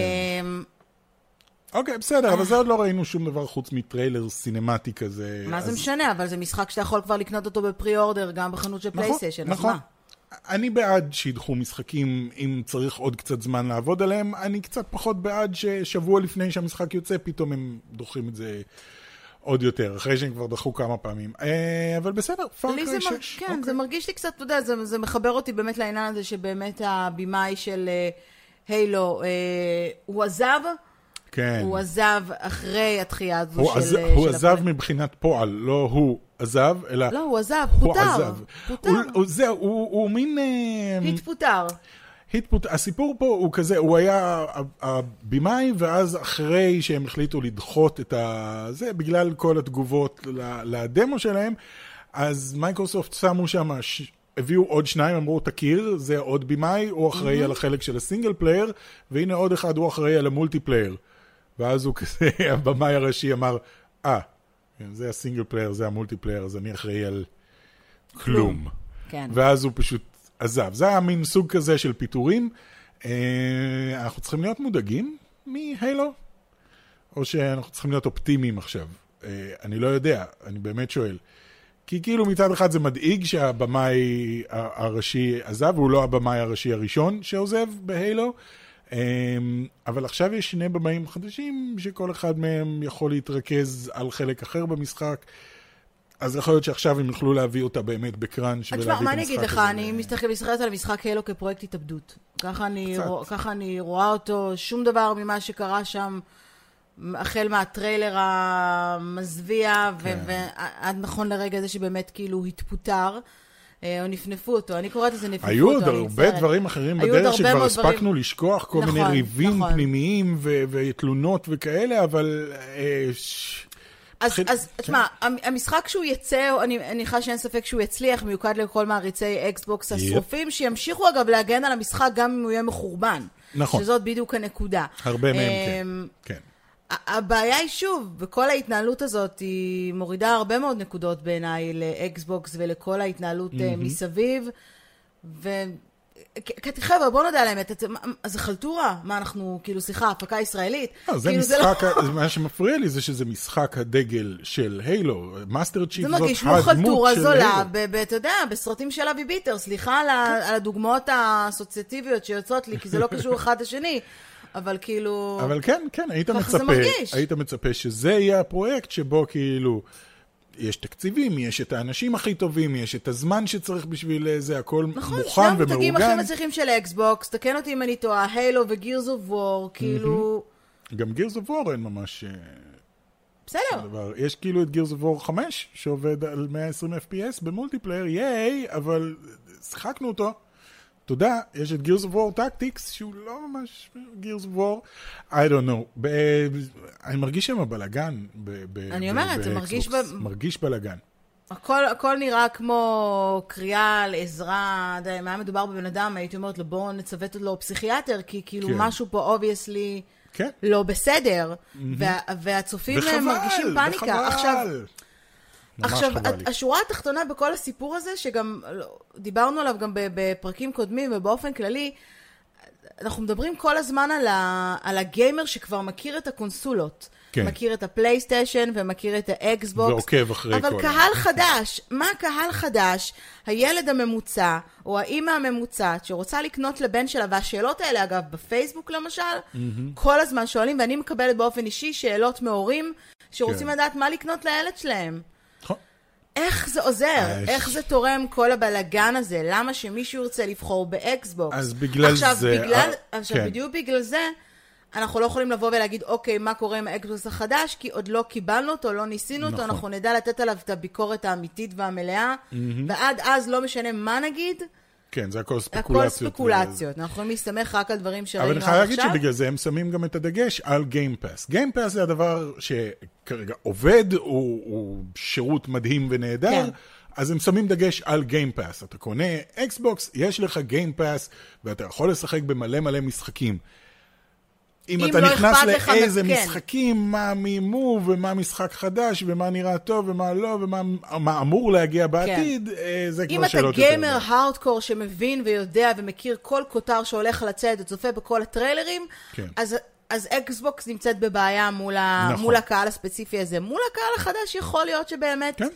אוקיי, בסדר, אבל זה עוד לא ראינו שום דבר חוץ מטריילר סינמטי כזה. מה זה משנה? אבל זה משחק שאתה יכול כבר לקנות אותו ב pre-order גם בחנות של נכון, פלייסטיישן, אז נכון. מה? אני בעד שידחו משחקים אם צריך עוד קצת זמן לעבוד עליהם, אני קצת פחות בעד ששבוע לפני שהמשחק יוצא, פתאום הם דוחים את זה עוד יותר, אחרי שהם כבר דחו כמה פעמים. אה, אבל בסדר, פארקריי 6. מר... כן, אוקיי. זה מרגיש לי קצת, אתה יודע, זה, זה מחבר אותי באמת לעניין הזה שבאמת הבמאי של הילו, uh, uh, הוא עזב. כן. הוא עזב אחרי התחייה הזו של... עז... הוא של עזב הפרק. מבחינת פועל, לא הוא עזב, אלא... לא, הוא עזב, הוא פוטר. עזב. פוטר. הוא, הוא, זהו, הוא, הוא מין... אה, התפוטר. התפוט... הסיפור פה הוא כזה, הוא היה הבמאי, ואז אחרי שהם החליטו לדחות את ה... זה, בגלל כל התגובות לדמו שלהם, אז מייקרוסופט שמו שם, ש... הביאו עוד שניים, אמרו, תכיר, זה עוד במאי, הוא אחראי mm-hmm. על החלק של ה single player, והנה עוד אחד, הוא אחראי על ה multiplayer. ואז הוא כזה, הבמאי הראשי אמר, אה, ah, זה ה single player, זה ה multiplayer, אז אני אחראי על כלום. כן. ואז הוא פשוט עזב. זה היה מין סוג כזה של פיטורים. אה, אנחנו צריכים להיות מודאגים מ Halo? או שאנחנו צריכים להיות אופטימיים עכשיו? אה, אני לא יודע, אני באמת שואל. כי כאילו מצד אחד זה מדאיג שהבמאי הראשי עזב, והוא לא הבמאי הראשי הראשון שעוזב ב Halo. אמ, אבל עכשיו יש שני במאים חדשים, שכל אחד מהם יכול להתרכז על חלק אחר במשחק. אז יכול להיות שעכשיו הם יוכלו להביא אותה באמת בקראנץ' ולהביא את המשחק הזה. מה אני אגיד לך, אני מסתכלת על המשחק הלו כפרויקט התאבדות. ככה אני, רוא, ככה אני רואה אותו, שום דבר ממה שקרה שם, החל מהטריילר המזוויע, כן. ועד נכון לרגע זה שבאמת כאילו התפוטר. אה, או נפנפו אותו, אני קוראת לזה נפנפו היו אותו, היו עוד הרבה דברים אחרים בדרך שכבר הספקנו דברים... לשכוח, כל נכון, מיני ריבים נכון. פנימיים ותלונות וכאלה, אבל... אה, אז, תחיל... אז כן. תשמע, המשחק שהוא יצא, אני מניחה שאין ספק שהוא יצליח, מיוחד לכל מעריצי אקסבוקס השרופים, שימשיכו אגב להגן על המשחק גם אם הוא יהיה מחורבן. נכון. שזאת בדיוק הנקודה. הרבה מהם כן, אמ, כן. הבעיה היא שוב, וכל ההתנהלות הזאת היא מורידה הרבה מאוד נקודות בעיניי לאקסבוקס ולכל ההתנהלות mm-hmm. מסביב, קטי חבר'ה, בוא נודה על האמת, זה חלטורה? מה אנחנו, כאילו, סליחה, הפקה ישראלית? לא, זה כאילו, משחק, ה- מה שמפריע לי זה שזה משחק הדגל של Halo. Master Chief זה זאת מרגיש כמו הדמות חלטורה של זולה, Halo. ב- ב- אתה יודע, בסרטים של אבי ביטר, סליחה על הדוגמאות האסוציאטיביות שיוצאות לי, כי זה לא קשור אחד לשני, אבל כאילו... אבל כן, כן, היית מצפה. היית מצפה שזה יהיה הפרויקט שבו כאילו, יש תקציבים, יש את האנשים הכי טובים, יש את הזמן שצריך בשביל זה, הכל נכון, מוכן שני המותגים הכי ומאורגן. מצליחים של אקסבוקס, תקן אותי אם אני טועה, Halo ו Gears of War, כאילו... גם Gears of War אין ממש אה, בסדר. דבר. יש כאילו את Gears of War 5, שעובד על 120 FPS ב multiplayer, ייי, אבל שיחקנו אותו. תודה, יש את Gears of War Tactics, שהוא לא ממש Gears of War, I don't know. ב- אני מרגיש שם בלאגן. ב- ב- אני אומרת, זה מרגיש. ב- מרגיש בלאגן. הכל, הכל נראה כמו קריאה לעזרה, אתה יודע, אם היה מדובר בבן אדם, הייתי אומרת לו, בואו נצוות לו פסיכיאטר, כי כאילו כן. משהו פה obviously כן. לא בסדר, וה, והצופים וחבל, מרגישים פאניקה. וחבל. עכשיו, ממש עכשיו, חבל לי. השורה התחתונה בכל הסיפור הזה, שגם לא, דיברנו עליו גם בפרקים קודמים ובאופן כללי, אנחנו מדברים כל הזמן על, ה, על הגיימר שכבר מכיר את הקונסולות. כן. מכיר את הפלייסטיישן ומכיר את האקסבוקס. ועוקב אחרי אבל כל קהל חדש, מה קהל חדש? הילד הממוצע, או האימא הממוצעת, שרוצה לקנות לבן שלה, והשאלות האלה, אגב, בפייסבוק למשל, כל הזמן שואלים, ואני מקבלת באופן אישי שאלות מהורים שרוצים כן. לדעת מה לקנות לילד שלהם. איך זה עוזר? אה, איך זה תורם כל הבלגן הזה? למה שמישהו ירצה לבחור באקסבוקס? אז בגלל עכשיו, זה- בגלל, אה, עכשיו, כן. בדיוק בגלל זה, אנחנו לא יכולים לבוא ולהגיד, אוקיי, מה קורה עם האקסבוקס החדש? כי עוד לא קיבלנו אותו, לא ניסינו אותו, נכון. אנחנו נדע לתת עליו את הביקורת האמיתית והמלאה, ועד אז לא משנה מה נגיד, כן, זה הכל הכל ספקולציות. ספקולציות. אנחנו יכולים להסתמך רק על דברים שראינו אבל עד אני חייב להגיד עכשיו. שבגלל זה הם שמים גם את הדגש על Game Pass. Game Pass זה הדבר שכרגע עובד, הוא, הוא שירות מדהים ונהדר, כן. אז הם שמים דגש על Game Pass. אתה קונה אקסבוקס, יש לך Game Pass, ואתה יכול לשחק במלא מלא משחקים. אם, אם אתה לא נכנס לך, לאיזה כן. משחקים, מה מימו, ומה משחק חדש, ומה נראה טוב, ומה לא, ומה מה אמור להגיע בעתיד, אה, זה אם כבר אתה שאלות יותר גיימר גדולות. הארדקור שמבין ויודע ומכיר כל כותר שהולך לצאת וצופה בכל הטריילרים, כן. אז, אז Xbox נמצאת בבעיה מול, ה, נכון. מול הקהל הספציפי הזה. מול הקהל החדש יכול להיות שבאמת... כן.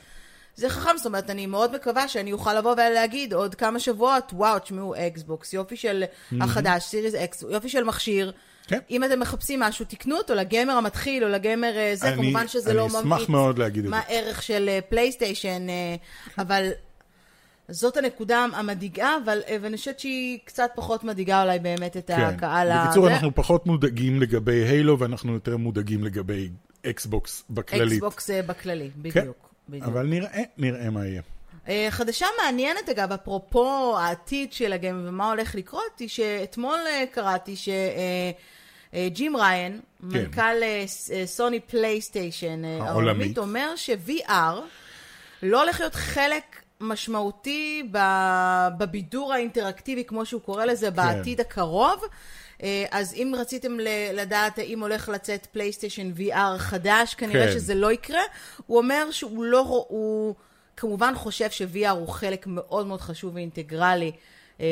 זה חכם, זאת אומרת, אני מאוד מקווה שאני אוכל לבוא ולהגיד עוד כמה שבועות, וואו, תשמעו, Xbox, יופי של החדש, Series X, יופי של מכשיר. כן. אם אתם מחפשים משהו, תקנו אותו לגיימר המתחיל או לגיימר אה, זה, אני- כמובן שזה אני לא אשמח ממעיט מאוד להגיד את מה זה. הערך של אה, פלייסטיישן, אה, אבל זאת הנקודה המדאיגה, אבל אה, ואני חושבת שהיא קצת פחות מדאיגה אולי באמת את הקהל ה... כן. בקיצור, זה. אנחנו פחות מודאגים לגבי Halo, ואנחנו יותר מודאגים לגבי Xbox בכללית. Xbox אה, בכללי, בדיוק. בדיוק. אבל נראה, נראה מה יהיה. אה, חדשה מעניינת אגב, אפרופו העתיד של הגיים ומה הולך לקרות, היא שאתמול אה, קראתי שג'ים ראיין, כן. מנכ"ל אה, אה, Sony PlayStation אה, העולמית. אומר ש-VR לא הולך להיות חלק משמעותי בבידור האינטראקטיבי, כמו שהוא קורא כן. לזה, בעתיד הקרוב. אה, אז אם רציתם לדעת האם הולך לצאת פלייסטיישן VR חדש, כנראה כן. שזה לא יקרה. הוא אומר שהוא לא, הוא כמובן חושב ש-VR הוא חלק מאוד מאוד חשוב ואינטגרלי אה,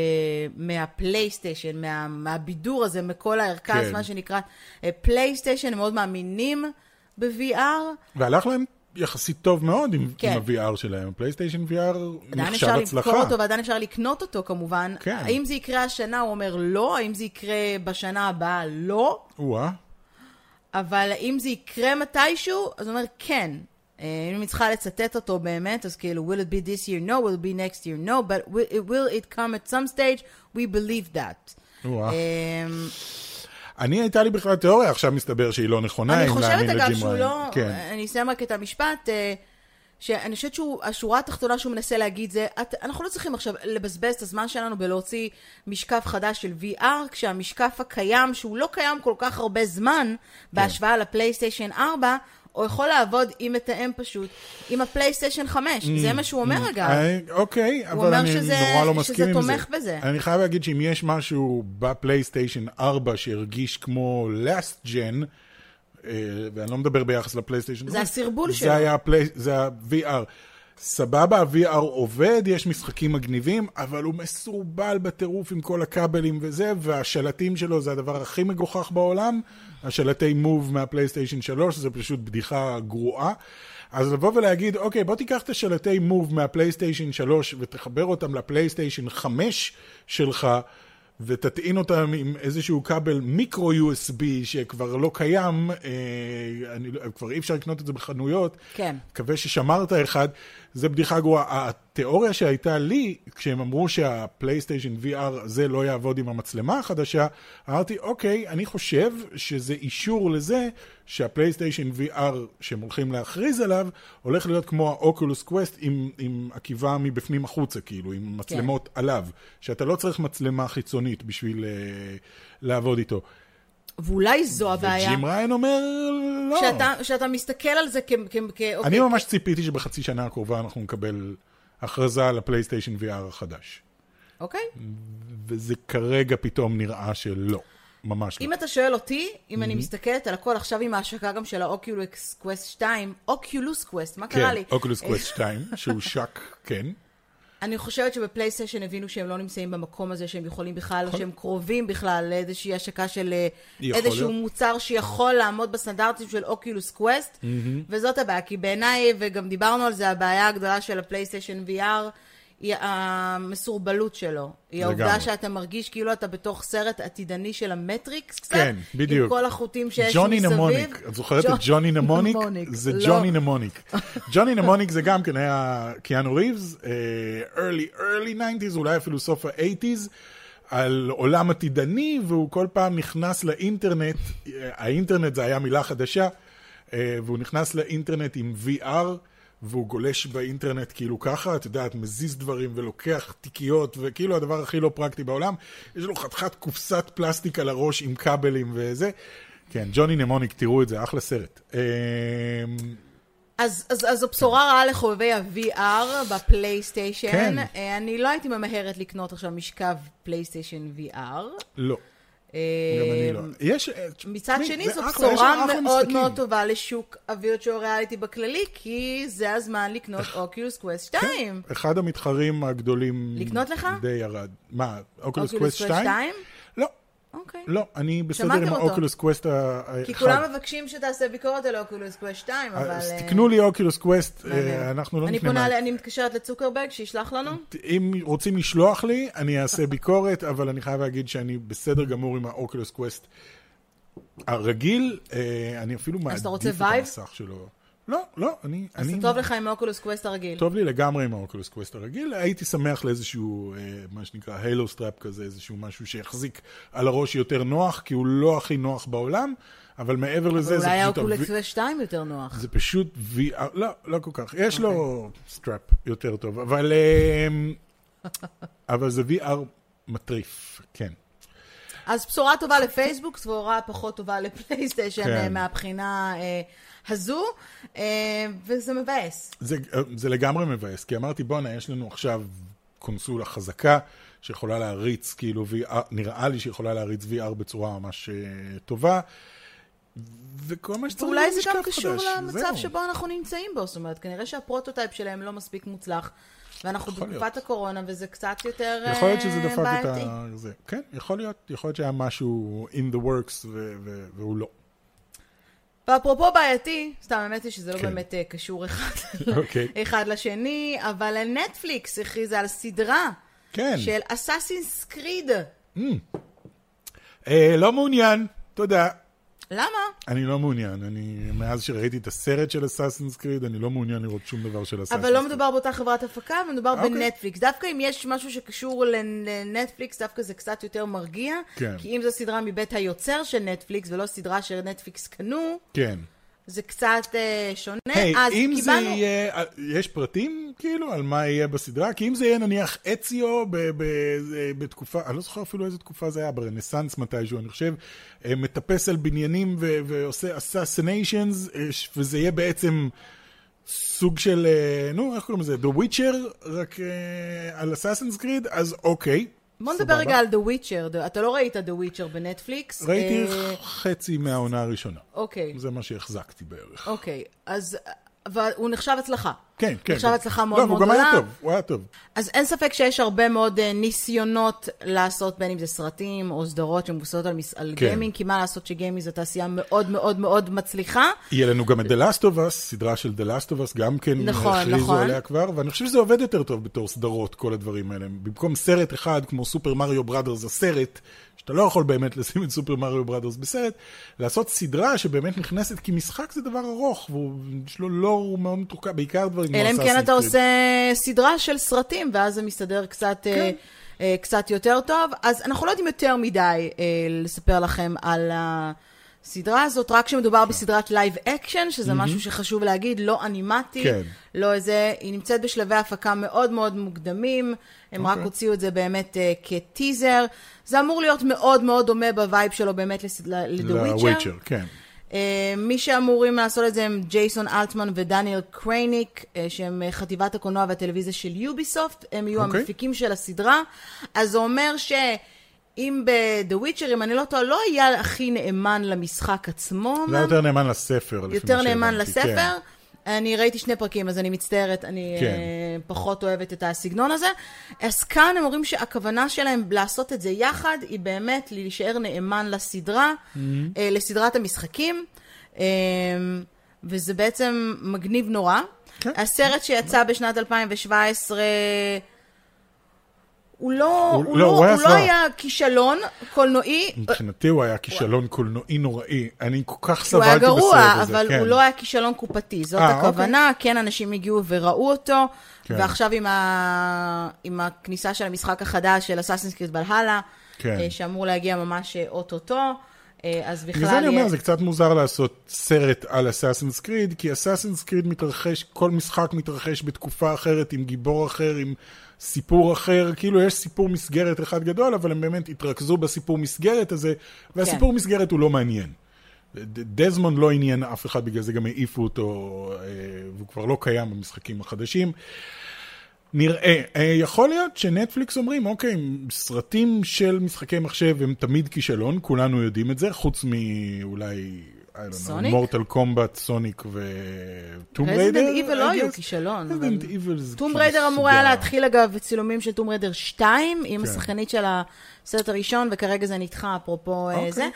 מהפלייסטיישן, מה, מהבידור הזה, מכל הערכז, כן. מה שנקרא אה, פלייסטיישן, הם מאוד מאמינים ב-VR. והלך להם יחסית טוב מאוד עם, כן. עם ה-VR שלהם. הפלייסטיישן VR עדיין נחשב אפשר הצלחה. למכור אותו ועדיין אפשר לקנות אותו כמובן. כן. האם זה יקרה השנה? הוא אומר לא. האם זה יקרה בשנה הבאה? לא. או-אה. אבל אם זה יקרה מתישהו, אז הוא אומר כן. אה, אם אני צריכה לצטט אותו באמת, אז כאילו, will it be this year? No. will it be next year? No. but will it, will it come at some stage? We believe that. אמ, אני הייתה לי בכלל תיאוריה, עכשיו מסתבר שהיא לא נכונה, אני חושבת אגב שהוא. לא, כן. אני אסיים רק את המשפט, אה, שאני חושבת שהשורה התחתונה שהוא מנסה להגיד זה, את, אנחנו לא צריכים עכשיו לבזבז את הזמן שלנו בלהוציא משקף חדש של VR, כשהמשקף הקיים, שהוא לא קיים כל כך הרבה זמן, בהשוואה לפלייסטיישן 4, הוא יכול לעבוד עם מתאם פשוט, עם הפלייסטיישן 5, זה מה שהוא אומר אגב. אה, אוקיי, אבל אומר אני שזה- נורא לא שזה מסכים עם זה. תומך בזה. אני חייב להגיד שאם יש משהו בפלייסטיישן 4 שהרגיש כמו last gen, אה, ואני לא מדבר ביחס לפלייסטיישן זה 5, הסרבול זה שלו. היה זה ה-VR. סבבה, ה-VR עובד, יש משחקים מגניבים, אבל הוא מסורבל בטירוף עם כל הכבלים וזה, והשלטים שלו זה הדבר הכי מגוחך בעולם. השלטי מוב מהפלייסטיישן 3, זה פשוט בדיחה גרועה. אז לבוא ולהגיד, אוקיי, בוא תיקח את השלטי מוב מהפלייסטיישן 3 ותחבר אותם לפלייסטיישן 5 שלך, ותטעין אותם עם איזשהו כבל מיקרו USB שכבר לא קיים, אה, אני, לא- כבר אי אפשר לקנות את זה בחנויות. כן. מקווה ששמרת אחד, זה בדיחה גרועה. התיאוריה שהייתה לי, כשהם אמרו שה PlayStation VR הזה לא יעבוד עם המצלמה החדשה, אמרתי, אוקיי, אני חושב שזה אישור לזה שה PlayStation VR שהם הולכים להכריז עליו, הולך להיות כמו ה Oculus Quest עם, עם עקיבה מבפנים החוצה, כאילו, עם מצלמות כן. עליו, שאתה לא צריך מצלמה חיצונית בשביל uh, לעבוד איתו. ואולי זו הבעיה. וג'ים ראיין אומר, לא. שאתה, שאתה מסתכל על זה כ... כ, כ אוקיי, אני ממש ציפיתי שבחצי שנה הקרובה אנחנו נקבל הכרזה על ה PlayStation VR החדש. אוקיי. וזה כרגע פתאום נראה שלא. ממש אם לא. אתה שואל אותי, אם אני מסתכלת על הכל עכשיו עם ההשקה גם של ה Oculus Quest 2, Oculus Quest, מה קרה לי? כן, Oculus Quest 2, שהוא שק, כן. אני חושבת שב PlayStation הבינו שהם לא נמצאים במקום הזה שהם יכולים בכלל, או שהם קרובים בכלל לאיזושהי השקה של אה, איזשהו להיות. מוצר שיכול לעמוד בסטנדרטים של Oculus Quest, mm-hmm. וזאת הבעיה, כי בעיניי, וגם דיברנו על זה, הבעיה הגדולה של ה PlayStation VR, היא המסורבלות שלו. היא העובדה שאתה מרגיש כאילו אתה בתוך סרט עתידני של המטריקס קצת. כן, בדיוק. עם כל החוטים שיש ג'וני מסביב. Mnemonic. את זוכרת את Johnny Mnemonic? זה לא. ג'וני נמוניק. ג'וני נמוניק זה גם כן היה קיאנו ריבס, uh, early, early 90's, אולי אפילו סוף ה-80's. על עולם עתידני, והוא כל פעם נכנס לאינטרנט, האינטרנט זה היה מילה חדשה, אה, והוא נכנס לאינטרנט עם VR, והוא גולש באינטרנט כאילו ככה, את יודעת, מזיז דברים ולוקח תיקיות, וכאילו הדבר הכי לא פרקטי בעולם. יש לו חתיכת קופסת פלסטיק על הראש עם כבלים וזה. כן, Johnny Mnemonic, תראו את זה, אחלה סרט. אז, אז, אז זו בשורה רעה לחובבי ה-VR ב PlayStation. כן. אה, אני לא הייתי ממהרת לקנות עכשיו משקף PlayStation VR. לא. גם אני לא. יש... אה, מצד שני, זו בשורה מאוד מאוד טובה לשוק ה virtual reality בכללי, כי זה הזמן לקנות Oculus Quest 2. אחד המתחרים הגדולים... לקנות לך? די ירד. מה, Oculus Quest 2? אוקיי. לא, אני בסדר עם ה Oculus Quest האחד. כי כולם מבקשים שתעשה ביקורת על Oculus Quest 2, אבל... אז תקנו לי Oculus Quest, אנחנו לא נקנה. אני מתקשרת לצוקרברג, שישלח לנו. אם רוצים לשלוח לי, אני אעשה ביקורת, אבל אני חייב להגיד שאני בסדר גמור עם ה Oculus Quest הרגיל, אה, אני אפילו מעדיף את המסך שלו. לא, לא, אני... אז אני... טוב לך עם ה Oculus Quest הרגיל. טוב לי לגמרי עם ה Oculus Quest הרגיל. הייתי שמח לאיזשהו, אה, מה שנקרא, halo strap כזה, איזשהו משהו שיחזיק על הראש יותר נוח, כי הוא לא הכי נוח בעולם, אבל מעבר לזה זה פשוט... אולי האוקולוס קווסט 2 יותר נוח. זה פשוט VR, לא, לא כל כך. יש okay. לו אוקיי. strap יותר טוב, אבל... אה, אבל זה VR מטריף, כן. אז בשורה טובה לפייסבוק, בשורה פחות טובה ל PlayStation כן. אה, מהבחינה אה, הזו, אה, וזה מבאס. זה, זה לגמרי מבאס, כי אמרתי, בואנה, יש לנו עכשיו קונסולה חזקה, שיכולה להריץ, כאילו, VR, נראה לי שיכולה להריץ VR בצורה ממש טובה. וכל מה שצריך אולי זה גם קשור למצב זהו. שבו אנחנו נמצאים בו, זאת אומרת, כנראה שה prototype שלהם לא מספיק מוצלח. ואנחנו בתקופת להיות. הקורונה, וזה קצת יותר בעייתי. יכול להיות שזה דפק את ה... זה. כן, יכול להיות. יכול להיות שהיה משהו in the works והוא לא. ואפרופו בעייתי, סתם האמת היא שזה לא כן. באמת uh, קשור אחד, okay. אוקיי. אחד לשני, אבל נטפליקס הכריזה על סדרה כן. של אסאסינס קריד. Mm. Uh, לא מעוניין, תודה. למה? אני לא מעוניין. אני, מאז שראיתי את הסרט של אסאסינס קריד, אני לא מעוניין לראות שום דבר של אסאסינס קריד. אבל לא מדובר באותה חברת הפקה, מדובר. אוקיי. בנטפליקס. דווקא אם יש משהו שקשור לנטפליקס, דווקא זה קצת יותר מרגיע. כן. כי אם זו סדרה מבית היוצר של נטפליקס, ולא סדרה שנטפליקס קנו, כן. זה קצת uh, שונה. hey, אם קיבלנו... זה יהיה, אה, יש פרטים כאילו על מה יהיה בסדרה? כי אם זה יהיה נניח אציו ב, ב, בתקופה, אני לא זוכר אפילו איזה תקופה זה היה, ברנסאנס מתישהו, אני חושב, אה, מטפס על בניינים ו, ועושה אססניישנס, וזה יהיה בעצם... סוג של, נו, איך קוראים לזה? The Witcher, רק uh, על אסאסינס קריד, אז אוקיי, בוא נדבר רגע על The Witcher. אתה לא ראית The Witcher בנטפליקס? ראיתי אה, חצי מהעונה הראשונה. אוקיי. זה מה שהחזקתי בערך. אוקיי, אז... והוא נחשב הצלחה. כן, כן. כן. הצלחה מאוד לא, מאוד והוא גם היה גדולה. טוב, הוא היה טוב. אז אין ספק שיש הרבה מאוד אה, ניסיונות לעשות, בין אם זה סרטים או סדרות שמבוססות על, כן. גיימינג, כי מה לעשות שגיימינג זו תעשייה מאוד מאוד מאוד מצליחה. יהיה לנו גם את The Last of Us, סדרה של The Last of Us, גם כן נכון, הכריזו נכון. עליה כבר, ואני חושב שזה עובד יותר טוב בתור סדרות, כל הדברים האלה. במקום סרט אחד, כמו סופר מריו בראדרס הסרט, שאתה לא יכול באמת לשים את Super Mario Brothers בסרט, לעשות סדרה שבאמת נכנסת, כי משחק זה דבר ארוך, ויש לו לור מאוד מתוחכם, בעיקר דברים כמו אלא אם כן אתה. עושה סדרה של סרטים, ואז זה מסתדר קצת, כן. אה, אה, קצת יותר טוב. אז אנחנו לא יודעים יותר מדי אה, לספר לכם על הסדרה הזאת, רק כשמדובר בסדרת live action, שזה משהו שחשוב להגיד, לא animated, כן. לא איזה, היא נמצאת בשלבי הפקה מאוד מאוד מוקדמים, הם רק אוקיי. הוציאו את זה באמת אה, כטיזר. זה אמור להיות מאוד מאוד דומה ב vibe שלו באמת לסד- ל- ל-The Witcher. ל Witcher, כן. אה, מי שאמורים לעשות את זה הם ג'ייסון אלטמן ודניאל קרייניק, אה, שהם אה, חטיבת הקולנוע והטלוויזיה של Ubisoft, הם יהיו אוקיי. המפיקים של הסדרה. אז זה אומר שאם ב-The Witcher, אם אני לא טועה, לא היה הכי נאמן למשחק עצמו. היה יותר נאמן לספר, יותר נאמן שהבנתי, לספר. כן. אני ראיתי שני פרקים, אז אני מצטערת, אני כן. אה, פחות אוהבת את הסגנון הזה. אז כאן הם אומרים שהכוונה שלהם לעשות את זה יחד, היא באמת להישאר נאמן לסדרה, Mm-hmm. אה, לסדרת המשחקים, אה, וזה בעצם מגניב נורא. כן. הסרט שיצא בשנת 2017... הוא לא, הוא- הוא לא, לא, הוא היה הוא לא. היה כישלון קולנועי, מבחינתי הוא היה כישלון קולנועי נוראי. אני כל כך הוא סבלתי היה בסרט הזה. גרוע, אבל כן. הוא לא היה כישלון קופתי. זאת אה, הכוונה, כן, אנשים הגיעו וראו אותו, כן. ועכשיו עם, ה... עם הכניסה של המשחק החדש של אסאסינס קריט בלהלה, כן. אה, שאמור להגיע ממש אה, אוטוטו, אז בכלל... בגלל זה אני אומר, זה קצת מוזר לעשות סרט על אסאסינס קריד, כי אסאסינס קריד מתרחש, כל משחק מתרחש בתקופה אחרת, עם גיבור אחר, עם סיפור אחר, כאילו יש סיפור מסגרת אחד גדול, אבל הם באמת התרכזו בסיפור מסגרת הזה, והסיפור כן. מסגרת הוא לא מעניין. דזמונד לא עניין אף אחד, בגלל זה גם העיפו אותו, אה, והוא כבר לא קיים במשחקים החדשים. נראה, אה, יכול להיות שנטפליקס אומרים, אוקיי, סרטים של משחקי מחשב הם תמיד כישלון, כולנו יודעים את זה, חוץ מאולי, סוניק? Mortal Kombat, סוניק וטום ריידר. רזידנט איבל לא היו כישלון. Resident Evil זה Tomb Raider אמור היה. להתחיל אגב צילומים של Tomb Raider 2, עם כן. השחקנית של הסרט הראשון, וכרגע זה נדחה, אפרופו אה, אוקיי. זה.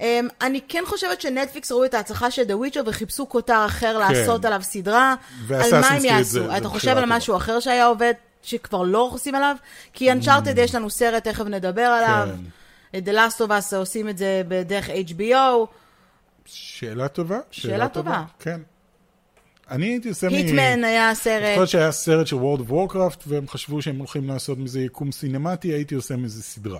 אמ, אני כן חושבת שנטפליקס ראו את ההצלחה של The Witcher וחיפשו כותר אחר כן. לעשות עליו סדרה. על מה הם יעשו? אתה חושב על. משהו אחר שהיה עובד, שכבר לא עושים עליו? כי Uncharted יש לנו סרט, תכף נדבר עליו. כן. The Last of Us עושים את זה בדרך HBO. שאלה טובה. שאלה טובה. כן. אני הייתי עושה מ... היטמן היה אני סרט. חושב שהיה סרט של World of Warcraft, והם חשבו שהם הולכים לעשות מזה יקום סינמטי, הייתי עושה מזה סדרה.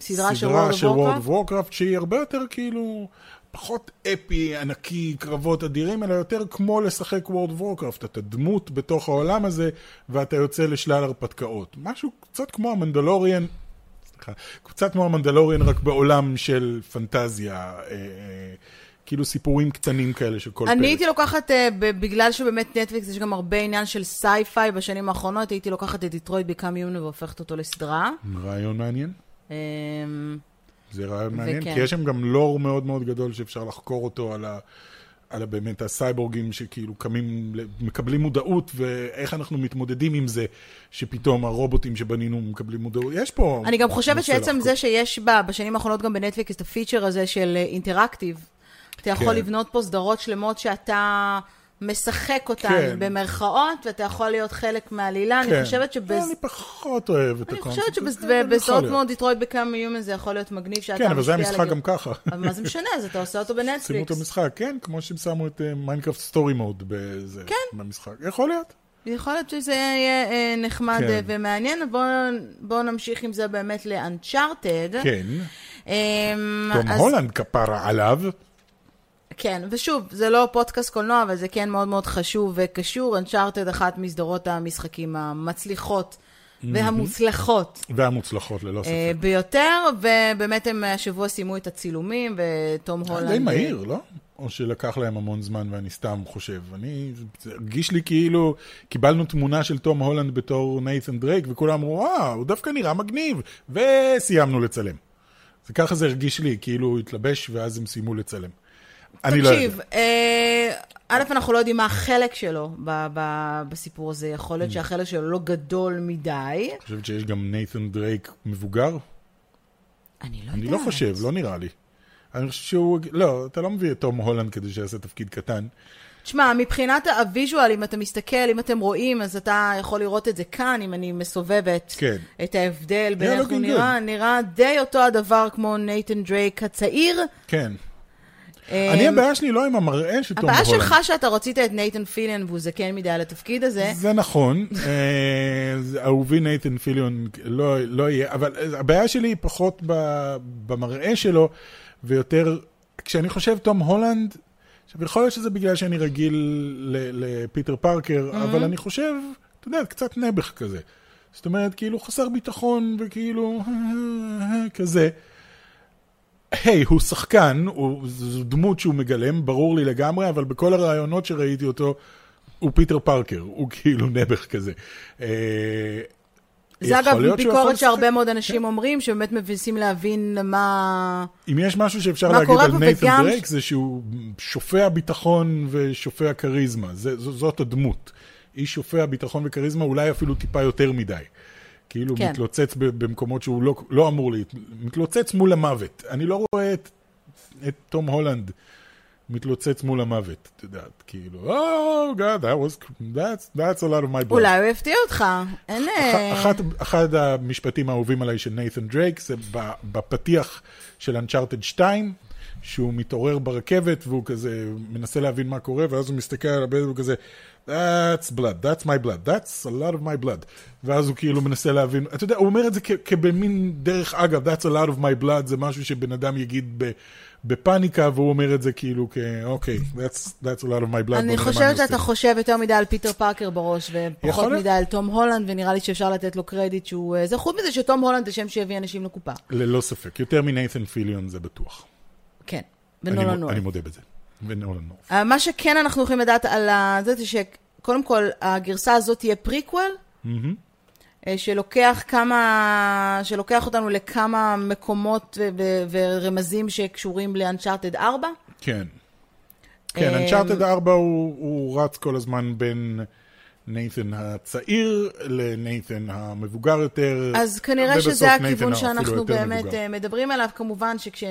סדרה של סדרה של Warcraft. of Warcraft, שהיא הרבה יותר כאילו, פחות אפי, ענקי, קרבות אדירים, אלא יותר כמו לשחק World of Warcraft. אתה דמות בתוך העולם הזה, ואתה יוצא לשלל הרפתקאות. משהו קצת כמו המנדלוריאן, סליחה, קצת כמו המנדלוריאן, רק בעולם של פנטזיה. אה, אה, כאילו סיפורים קטנים כאלה של כל פרק. אני הייתי לוקחת, אה, בגלל שבאמת נטפליקס יש גם הרבה עניין של sci-fi בשנים האחרונות, הייתי לוקחת את Detroit: Become Human והופכת אותו לסדרה. רעיון מעניין. אמ, זה רעיון מעניין, וכן. כי יש שם גם לור מאוד מאוד גדול שאפשר לחקור אותו על, ה, על ה, באמת הסייבורגים שכאילו קמים, מקבלים מודעות, ואיך אנחנו מתמודדים עם זה, שפתאום הרובוטים שבנינו מקבלים מודעות. יש פה... אני גם חושבת שעצם לחקור. זה שיש בה, בשנים האחרונות גם בנטפליקס את הפיצ'ר הזה של אינטראקטיב, אתה יכול כן. לבנות פה סדרות שלמות שאתה משחק אותן כן. במרכאות, ואתה יכול להיות חלק מהעלילה. כן. אני חושבת שבס... אני פחות אוהב את אני הקונספט. חושבת אבל יכול שבסדרות להיות. כמו Detroit: Become Human זה יכול להיות מגניב שאתה כן, אבל זה משפיע המשחק גם ככה. אבל מה זה משנה? אז אתה עושה אותו שימו בנטפליקס. את המשחק, כן, כמו שהם שמו את Minecraft: Story Mode בזה, כן. במשחק. יכול להיות. יכול להיות שזה יהיה אה, נחמד כן. אה, ומעניין. בואו בוא נמשיך עם זה באמת ל Uncharted. כן. אמ, תום אז- הולנד כפרה עליו. כן, ושוב, זה לא פודקאסט קולנוע, אבל זה כן מאוד מאוד חשוב וקשור. Uncharted, אחת מסדרות המשחקים המצליחות והמוצלחות והמוצלחות ללא ספק. אה, ביותר, ובאמת הם השבוע סיימו את הצילומים, ותום הולנד... די מהיר, לא? או שלקח להם המון זמן ואני סתם חושב. אני, זה הרגיש לי כאילו, קיבלנו תמונה של תום הולנד בתור נייתן דרייק, וכולם אמרו, וואו, הוא דווקא נראה מגניב, וסיימנו לצלם. זה ככה זה הרגיש לי, כאילו הוא התלבש ואז הם סיימו לצלם. אני לא תקשיב, יודע. אה, א', אנחנו לא יודעים מה החלק שלו ב- ב- בסיפור הזה. יכול Mm. להיות שהחלק שלו לא גדול מדי. את חושבת שיש גם נייתן דרייק מבוגר? אני לא יודעת. אני לא חושב, לא נראה לי. אני חושב שהוא... לא, אתה לא מביא את תום הולנד כדי שיעשה תפקיד קטן. תשמע, מבחינת ה visual, אם אתה מסתכל, אם אתם רואים, אז אתה יכול לראות את זה כאן, אם אני מסובבת כן. את ההבדל בין איך הוא נראה, נראה די אותו הדבר כמו נייתן דרייק הצעיר. כן. אני, הבעיה שלי לא עם המראה של תום הבעיה הולנד. שלך שאתה רצית את נייתן פיליאן והוא זקן מדי על התפקיד הזה. זה נכון, אה, אהובי נייתן פיליון לא, לא יהיה, אבל אה, הבעיה שלי היא פחות במראה שלו, ויותר, כשאני חושב תום הולנד, עכשיו יכול להיות שזה בגלל שאני רגיל לפיטר פארקר, Mm-hmm. אבל אני חושב, אתה יודע, קצת נעבך כזה. זאת אומרת, כאילו חסר ביטחון וכאילו כזה. היי, הוא שחקן, הוא, זו דמות שהוא מגלם, ברור לי לגמרי, אבל בכל הראיונות שראיתי אותו, הוא פיטר פארקר, הוא כאילו נעבך כזה. אה, זה אגב ביקורת. שהרבה מאוד אנשים אומרים, שבאמת מנסים להבין מה... אם יש משהו שאפשר להגיד על נייתן וגם- דרייק, זה שהוא שופע ביטחון ושופע כריזמה. זאת הדמות. איש שופע ביטחון וכריזמה, אולי אפילו טיפה יותר מדי. כאילו כן. מתלוצץ במקומות שהוא לא, לא אמור להיות, מתלוצץ מול המוות. אני לא רואה את, את תום הולנד מתלוצץ מול המוות, את יודעת, כאילו, Oh God, that was, that's, that's a lot of my blood. אולי הוא יפתיע אותך. אין... אה, אח- אחת, אחד המשפטים האהובים עליי של נייתן דרייק זה בפתיח של Uncharted 2, שהוא מתעורר ברכבת והוא כזה מנסה להבין מה קורה, ואז הוא מסתכל על הבן והוא כזה, That's blood, that's my blood, that's a lot of my blood. ואז הוא כאילו מנסה להבין, אתה יודע, הוא אומר את זה כבמין דרך אגב, that's a lot of my blood, זה משהו שבן אדם יגיד ב... בפאניקה, והוא אומר את זה כאילו כ... אוקיי, that's, that's a lot of my blood. אני חושבת. שאתה חושב יותר מדי על פיטר פארקר בראש, ופחות. מדי על תום הולנד, ונראה לי שאפשר לתת לו קרדיט שהוא... אה, זה חוץ מזה שתום הולנד זה שם שיביא אנשים לקופה. ללא ספק, יותר מנייתן פיליון זה בטוח. כן. אני, ונולן נורת'. אני מודה בזה. ונולן נורת'. אה, מה שכן אנחנו יכולים לדעת על ה- זה, זה שקודם כל, הגרסה הזאת תהיה פריקוול, אה, שלוקח כמה, שלוקח אותנו לכמה מקומות ו- ו- ורמזים שקשורים ל Uncharted 4. כן. כן, אמ, Uncharted 4 הוא, הוא רץ כל הזמן בין נייתן הצעיר לנייתן המבוגר יותר. אז כנראה שזה הכיוון שאנחנו באמת מבוגר. אה, מדברים עליו, כמובן שכש...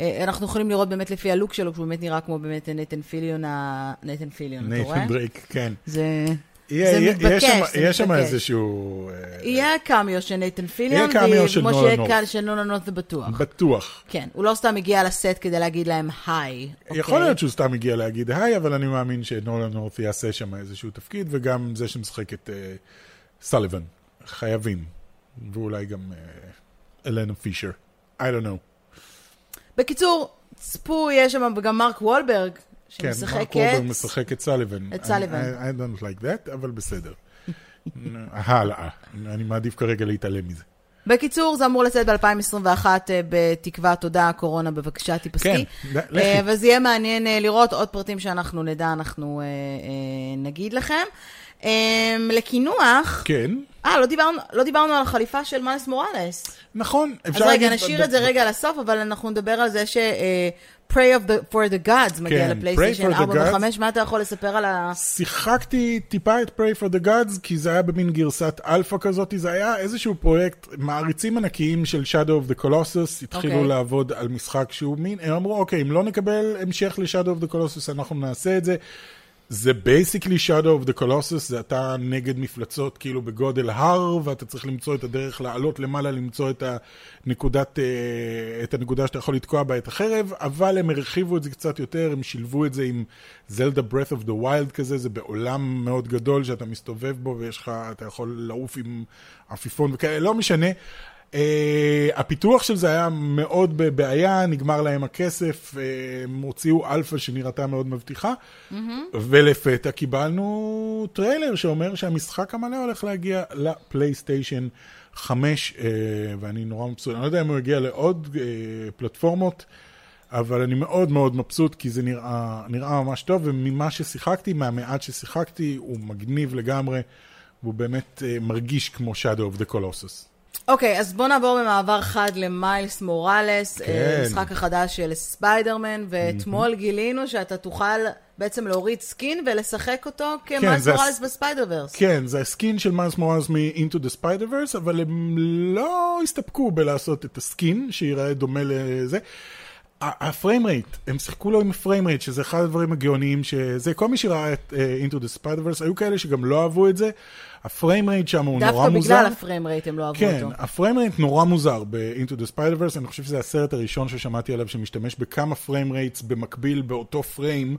אה, אנחנו יכולים לראות באמת לפי ה look שלו, שהוא באמת נראה כמו באמת נייתן פיליון, ה- נייתן פיליון, אתה רואה? נייתן דרייק, כן. זה... יהיה- זה יהיה- מתבקש, יש שם- זה יש שם מתבקש. איזשהו... אה, יהיה קאמיו של נייתן פיליון, יהיה כמו שיהיה. כאן של נולן זה בטוח. בטוח. כן, הוא לא סתם הגיע לסט כדי להגיד להם היי. יכול אוקיי? להיות שהוא סתם הגיע להגיד היי, אבל אני מאמין שנולן יעשה שם איזשהו תפקיד, וגם זה שמשחק את אה, סליבן. חייבים. ואולי גם אה, אלנה פישר. I don't know. בקיצור, צפו, יש שם גם מרק וולברג, כן, שמשחק מרק את... וולברג משחק את סליבן. את סליבן. I, I don't like that, אבל בסדר. הלאה. אני מעדיף כרגע להתעלם מזה. בקיצור, זה אמור לצאת ב-2021, בתקווה, תודה, קורונה, בבקשה, תיפסקי. כן, ד- לכי. אה, וזה יהיה מעניין אה, לראות עוד פרטים שאנחנו נדע, אנחנו אה, אה, נגיד לכם. אה, לקינוח, כן, אה, לא דיברנו, לא דיברנו על החליפה של מיילס מוראלס. נכון. אז אפשר רגע, להגיד- נשאיר את זה רגע לסוף, אבל אנחנו נדבר על זה ש... אה, Praey of the, for the Gods מגיע כן, לפלייסטיישן Praey for the 4 Gods. ו-5, מה אתה יכול לספר על ה... שיחקתי טיפה את Praey for the Gods, כי זה היה במין גרסת אלפא כזאת, זה היה איזשהו פרויקט, מעריצים ענקיים של Shadow of the Colossus, התחילו אוקיי. לעבוד על משחק שהוא מין, הם אמרו, אוקיי, אם לא נקבל המשך ל-Shadow of the Colossus, אנחנו נעשה את זה. זה basically Shadow of the Colossus, זה אתה נגד מפלצות כאילו בגודל הר, ואתה צריך למצוא את הדרך לעלות למעלה, למצוא את הנקודת, אה, את הנקודה שאתה יכול לתקוע בה את החרב, אבל הם הרחיבו את זה קצת יותר, הם שילבו את זה עם זלדה Breath of the Wild כזה, זה בעולם מאוד גדול שאתה מסתובב בו ויש לך, אתה יכול לעוף עם עפיפון וכאלה, לא משנה. Uh, הפיתוח של זה היה מאוד בבעיה, נגמר להם הכסף, uh, הם הוציאו אלפא שנראתה מאוד מבטיחה, mm-hmm. ולפתע קיבלנו טריילר שאומר שהמשחק המלא הולך להגיע לפלייסטיישן 5, uh, ואני נורא מבסוט, אני לא יודע אם הוא יגיע לעוד uh, פלטפורמות, אבל אני מאוד מאוד מבסוט, כי זה נראה, נראה ממש טוב, וממה ששיחקתי, מהמעט ששיחקתי, הוא מגניב לגמרי, והוא באמת uh, מרגיש כמו Shadow of the Colossus. אוקיי, אז בואו נעבור במעבר חד למיילס מוראלס, כן. אה, המשחק החדש של ספיידרמן, ואתמול גילינו שאתה תוכל בעצם להוריד skin ולשחק אותו כמיילס כן, מוראלס הס- ב Spider-Verse. כן, זה ה skin של מיילס מוראלס מ-Into the Spider-Verse, אבל הם לא הסתפקו בלעשות את ה skin, שיראה דומה לזה. ה frame rate, הם שיחקו לו עם ה frame rate, שזה אחד הדברים הגאוניים, שזה, כל מי שראה את uh, Into the Spider-Verse, היו כאלה שגם לא אהבו את זה. ה frame rate שם הוא נורא דווקא מוזר. בגלל ה frame rate הם לא אהבו כן, אותו. ה frame rate נורא מוזר ב-Into the Spider-Verse, אני חושב שזה הסרט הראשון ששמעתי עליו שמשתמש בכמה frame rates במקביל באותו פריים.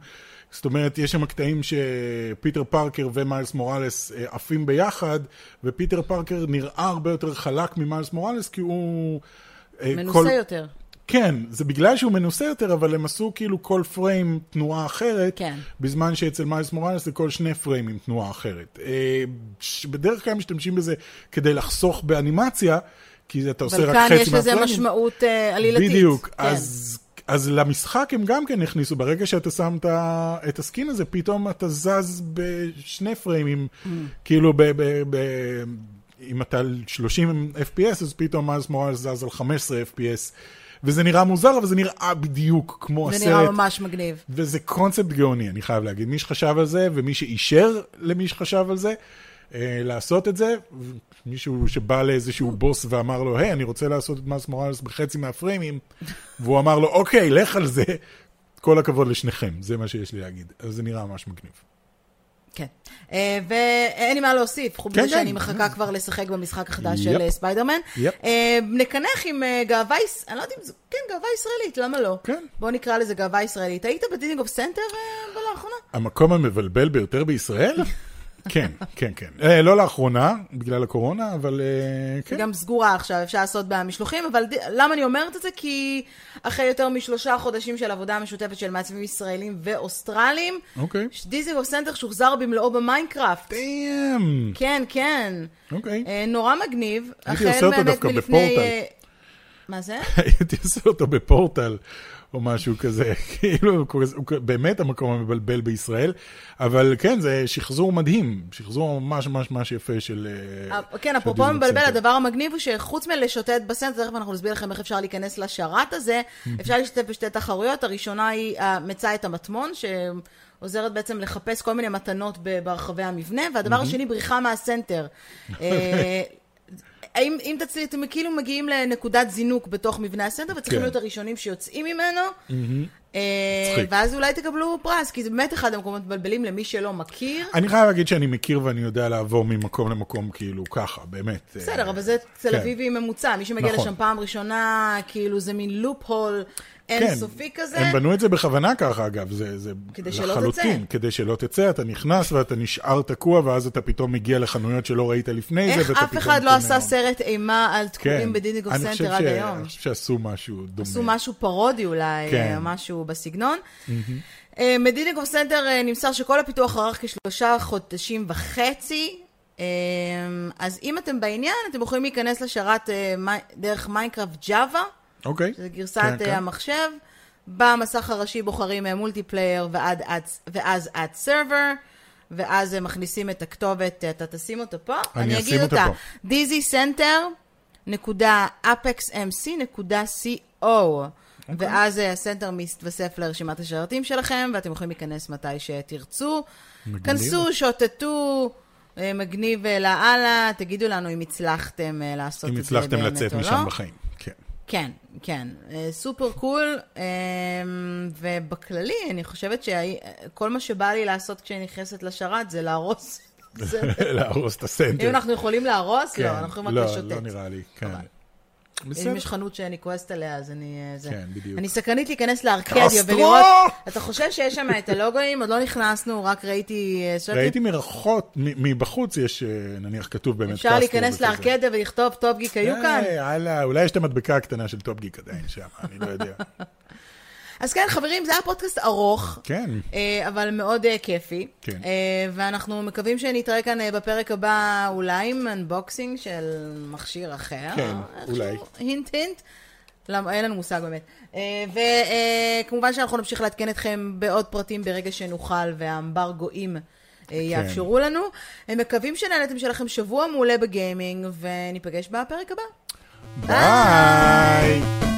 זאת אומרת, יש שם קטעים שפיטר פארקר ומיילס מוראלס אה, עפים ביחד, ופיטר פארקר נראה הרבה יותר חלק ממיילס מוראלס, כי הוא... אה, מנוסה יותר. כן, זה בגלל שהוא מנוסה יותר, אבל הם עשו כאילו כל פריים תנועה אחרת, כן. בזמן שאצל מיילס מוראלס זה כל שני פריימים תנועה אחרת. אה, בדרך כלל משתמשים בזה כדי לחסוך באנימציה, כי אתה עושה אבל רק כאן חצי יש לזה מהפריימים. משמעות אה, עלילתית. בדיוק, כן. אז... אז למשחק הם גם כן הכניסו, ברגע שאתה שם את הסקין הזה, פתאום אתה זז בשני פריימים, Mm. כאילו ב... ב, ב אם אתה על 30 FPS, אז פתאום מיילס מוראלס זז על 15 FPS. וזה נראה מוזר, אבל זה נראה בדיוק כמו זה הסרט. נראה ממש מגניב. וזה קונספט גאוני, אני חייב להגיד. מי שחשב על זה, ומי שאישר למי שחשב על זה, אה, לעשות את זה, מישהו שבא לאיזשהו בוס ואמר לו, היי, אני רוצה לעשות את מס מוראלס בחצי מהפריימים, והוא אמר לו, אוקיי, לך על זה. כל הכבוד לשניכם, זה מה שיש לי להגיד. אז זה נראה ממש מגניב. כן. אה, ואין לי מה להוסיף, חוץ כן, מזה שאני כן. מחכה כבר לשחק במשחק החדש. של אה, ספיידרמן. אה, נקנח עם אה, גאווה, אני לא יודעת אם זה, כן, גאווה ישראלית, למה לא? כן. בואו נקרא לזה גאווה ישראלית. היית בדיזינגוף סנטר אה, לאחרונה? המקום המבלבל ביותר בישראל? כן, כן, כן. אה, לא לאחרונה, בגלל הקורונה, אבל אה, כן. גם סגורה עכשיו, אפשר לעשות בה משלוחים, אבל ד... למה אני אומרת את זה? כי אחרי יותר משלושה חודשים של עבודה משותפת של מעצבים ישראלים ואוסטרלים, אוקיי. דיזינגוף סנטר שוחזר במלואו ב Minecraft. Damn. כן, כן. אוקיי. אה, נורא מגניב. הייתי עושה אותו דווקא בפורטל. אה, מה זה? הייתי עושה אותו בפורטל. או משהו כזה, כאילו, הוא באמת המקום המבלבל בישראל, אבל כן, זה שחזור מדהים, שחזור ממש ממש ממש יפה של... אה, כן, של אפרופו מבלבל. הדבר המגניב הוא שחוץ מלשוטט בסנטר, תכף אנחנו נסביר לכם איך אפשר להיכנס לשרת הזה, אפשר להשתתף בשתי תחרויות, הראשונה היא אה, מצא את המטמון, שעוזרת בעצם לחפש כל מיני מתנות ברחבי המבנה, והדבר השני, בריחה מהסנטר. אה, האם אם תצליח, אתם כאילו מגיעים לנקודת זינוק בתוך מבנה הסנטר, וצריכים כן. להיות הראשונים שיוצאים ממנו, אה, מצחיק. ואז אולי תקבלו פרס, כי זה באמת אחד המקומות מבלבלים למי שלא מכיר. אני חייב להגיד שאני מכיר ואני יודע לעבור ממקום למקום כאילו ככה, באמת. אה, בסדר, אבל זה תל כן. אביבי ממוצע. מי שמגיע נכון. לשם פעם ראשונה, כאילו זה מין loophole אינסופי כזה. כן. הם בנו את זה בכוונה ככה, אגב, זה, זה כדי שלא לחלוטין. תצא. כדי שלא תצא, אתה נכנס ואתה נשאר תקוע, ואז אתה פתאום מגיע לחנויות שלא ראית לפני זה, איך ואתה אף פתאום אחד לא עשה סרט אימה על תקועים כן. חושב סנטר עד ש- היום? אני חושב שעשו משהו דומה. עשו משהו פרודי אולי, כן. אה, משהו בסגנון. אה, מדיזינגוף סנטר אה, נמסר שכל הפיתוח ארך כשלושה חודשים וחצי. אז אם אתם בעניין, אתם יכולים להיכנס לשרת דרך Minecraft Java. אוקיי. שזה גרסת כן, אה, כן. המחשב. במסך הראשי בוחרים multiplayer ו add, add, ואז add server, ואז הם מכניסים את הכתובת, אתה תשים אותה פה? אני אשים אגיד אותה. פה. dizzycenter.apexmc.co אוקיי. ואז אה, הסנטר מתווסף לרשימת השרתים שלכם, ואתם יכולים להיכנס מתי שתרצו. מגניב. כנסו, שוטטו, אה, מגניב אה, לאללה, תגידו לנו אם הצלחתם אה, לעשות אם את זה באמת או לא. הצלחתם לצאת משם בחיים. כן. כן, כן. אה, super cool, אה, ובכללי, אני חושבת שכל מה שבא לי לעשות כשאני נכנסת לשרת זה להרוס. להרוס את הסנטר. אם אנחנו יכולים להרוס, כן. לא, אנחנו יכולים רק לא, לשוטט. לא נראה לי, כן. בסדר. אם יש חנות שאני כועסת עליה, אז אני... אה, זה. כן, בדיוק. אני סקרנית להיכנס לארקדיה! ולראות... אתה חושב שיש שם את הלוגוים? עוד לא נכנסנו, רק ראיתי... אה, ראיתי מרחוק, מבחוץ יש, אה, נניח כתוב באמת אפשר קסטרו להיכנס וכזה. לארקדיה ולכתוב Top Geek היו כאן? יאללה, אולי יש את המדבקה הקטנה של Top Geek עדיין שם, אני לא יודע. אז כן, חברים, זה היה פודקאסט ארוך. כן, אה, אבל מאוד אה, כיפי. כן. אה, ואנחנו מקווים שנתראה כאן בפרק הבא אולי עם unboxing של מכשיר אחר. כן, אולי. הינט הינט. למה, אין לנו מושג באמת. וכמובן שאנחנו נמשיך לעדכן אתכם בעוד פרטים ברגע שנוכל והאמברגואים יאפשרו לנו. מקווים שנהנתם שלכם שבוע מעולה בגיימינג, וניפגש בפרק הבא. ביי!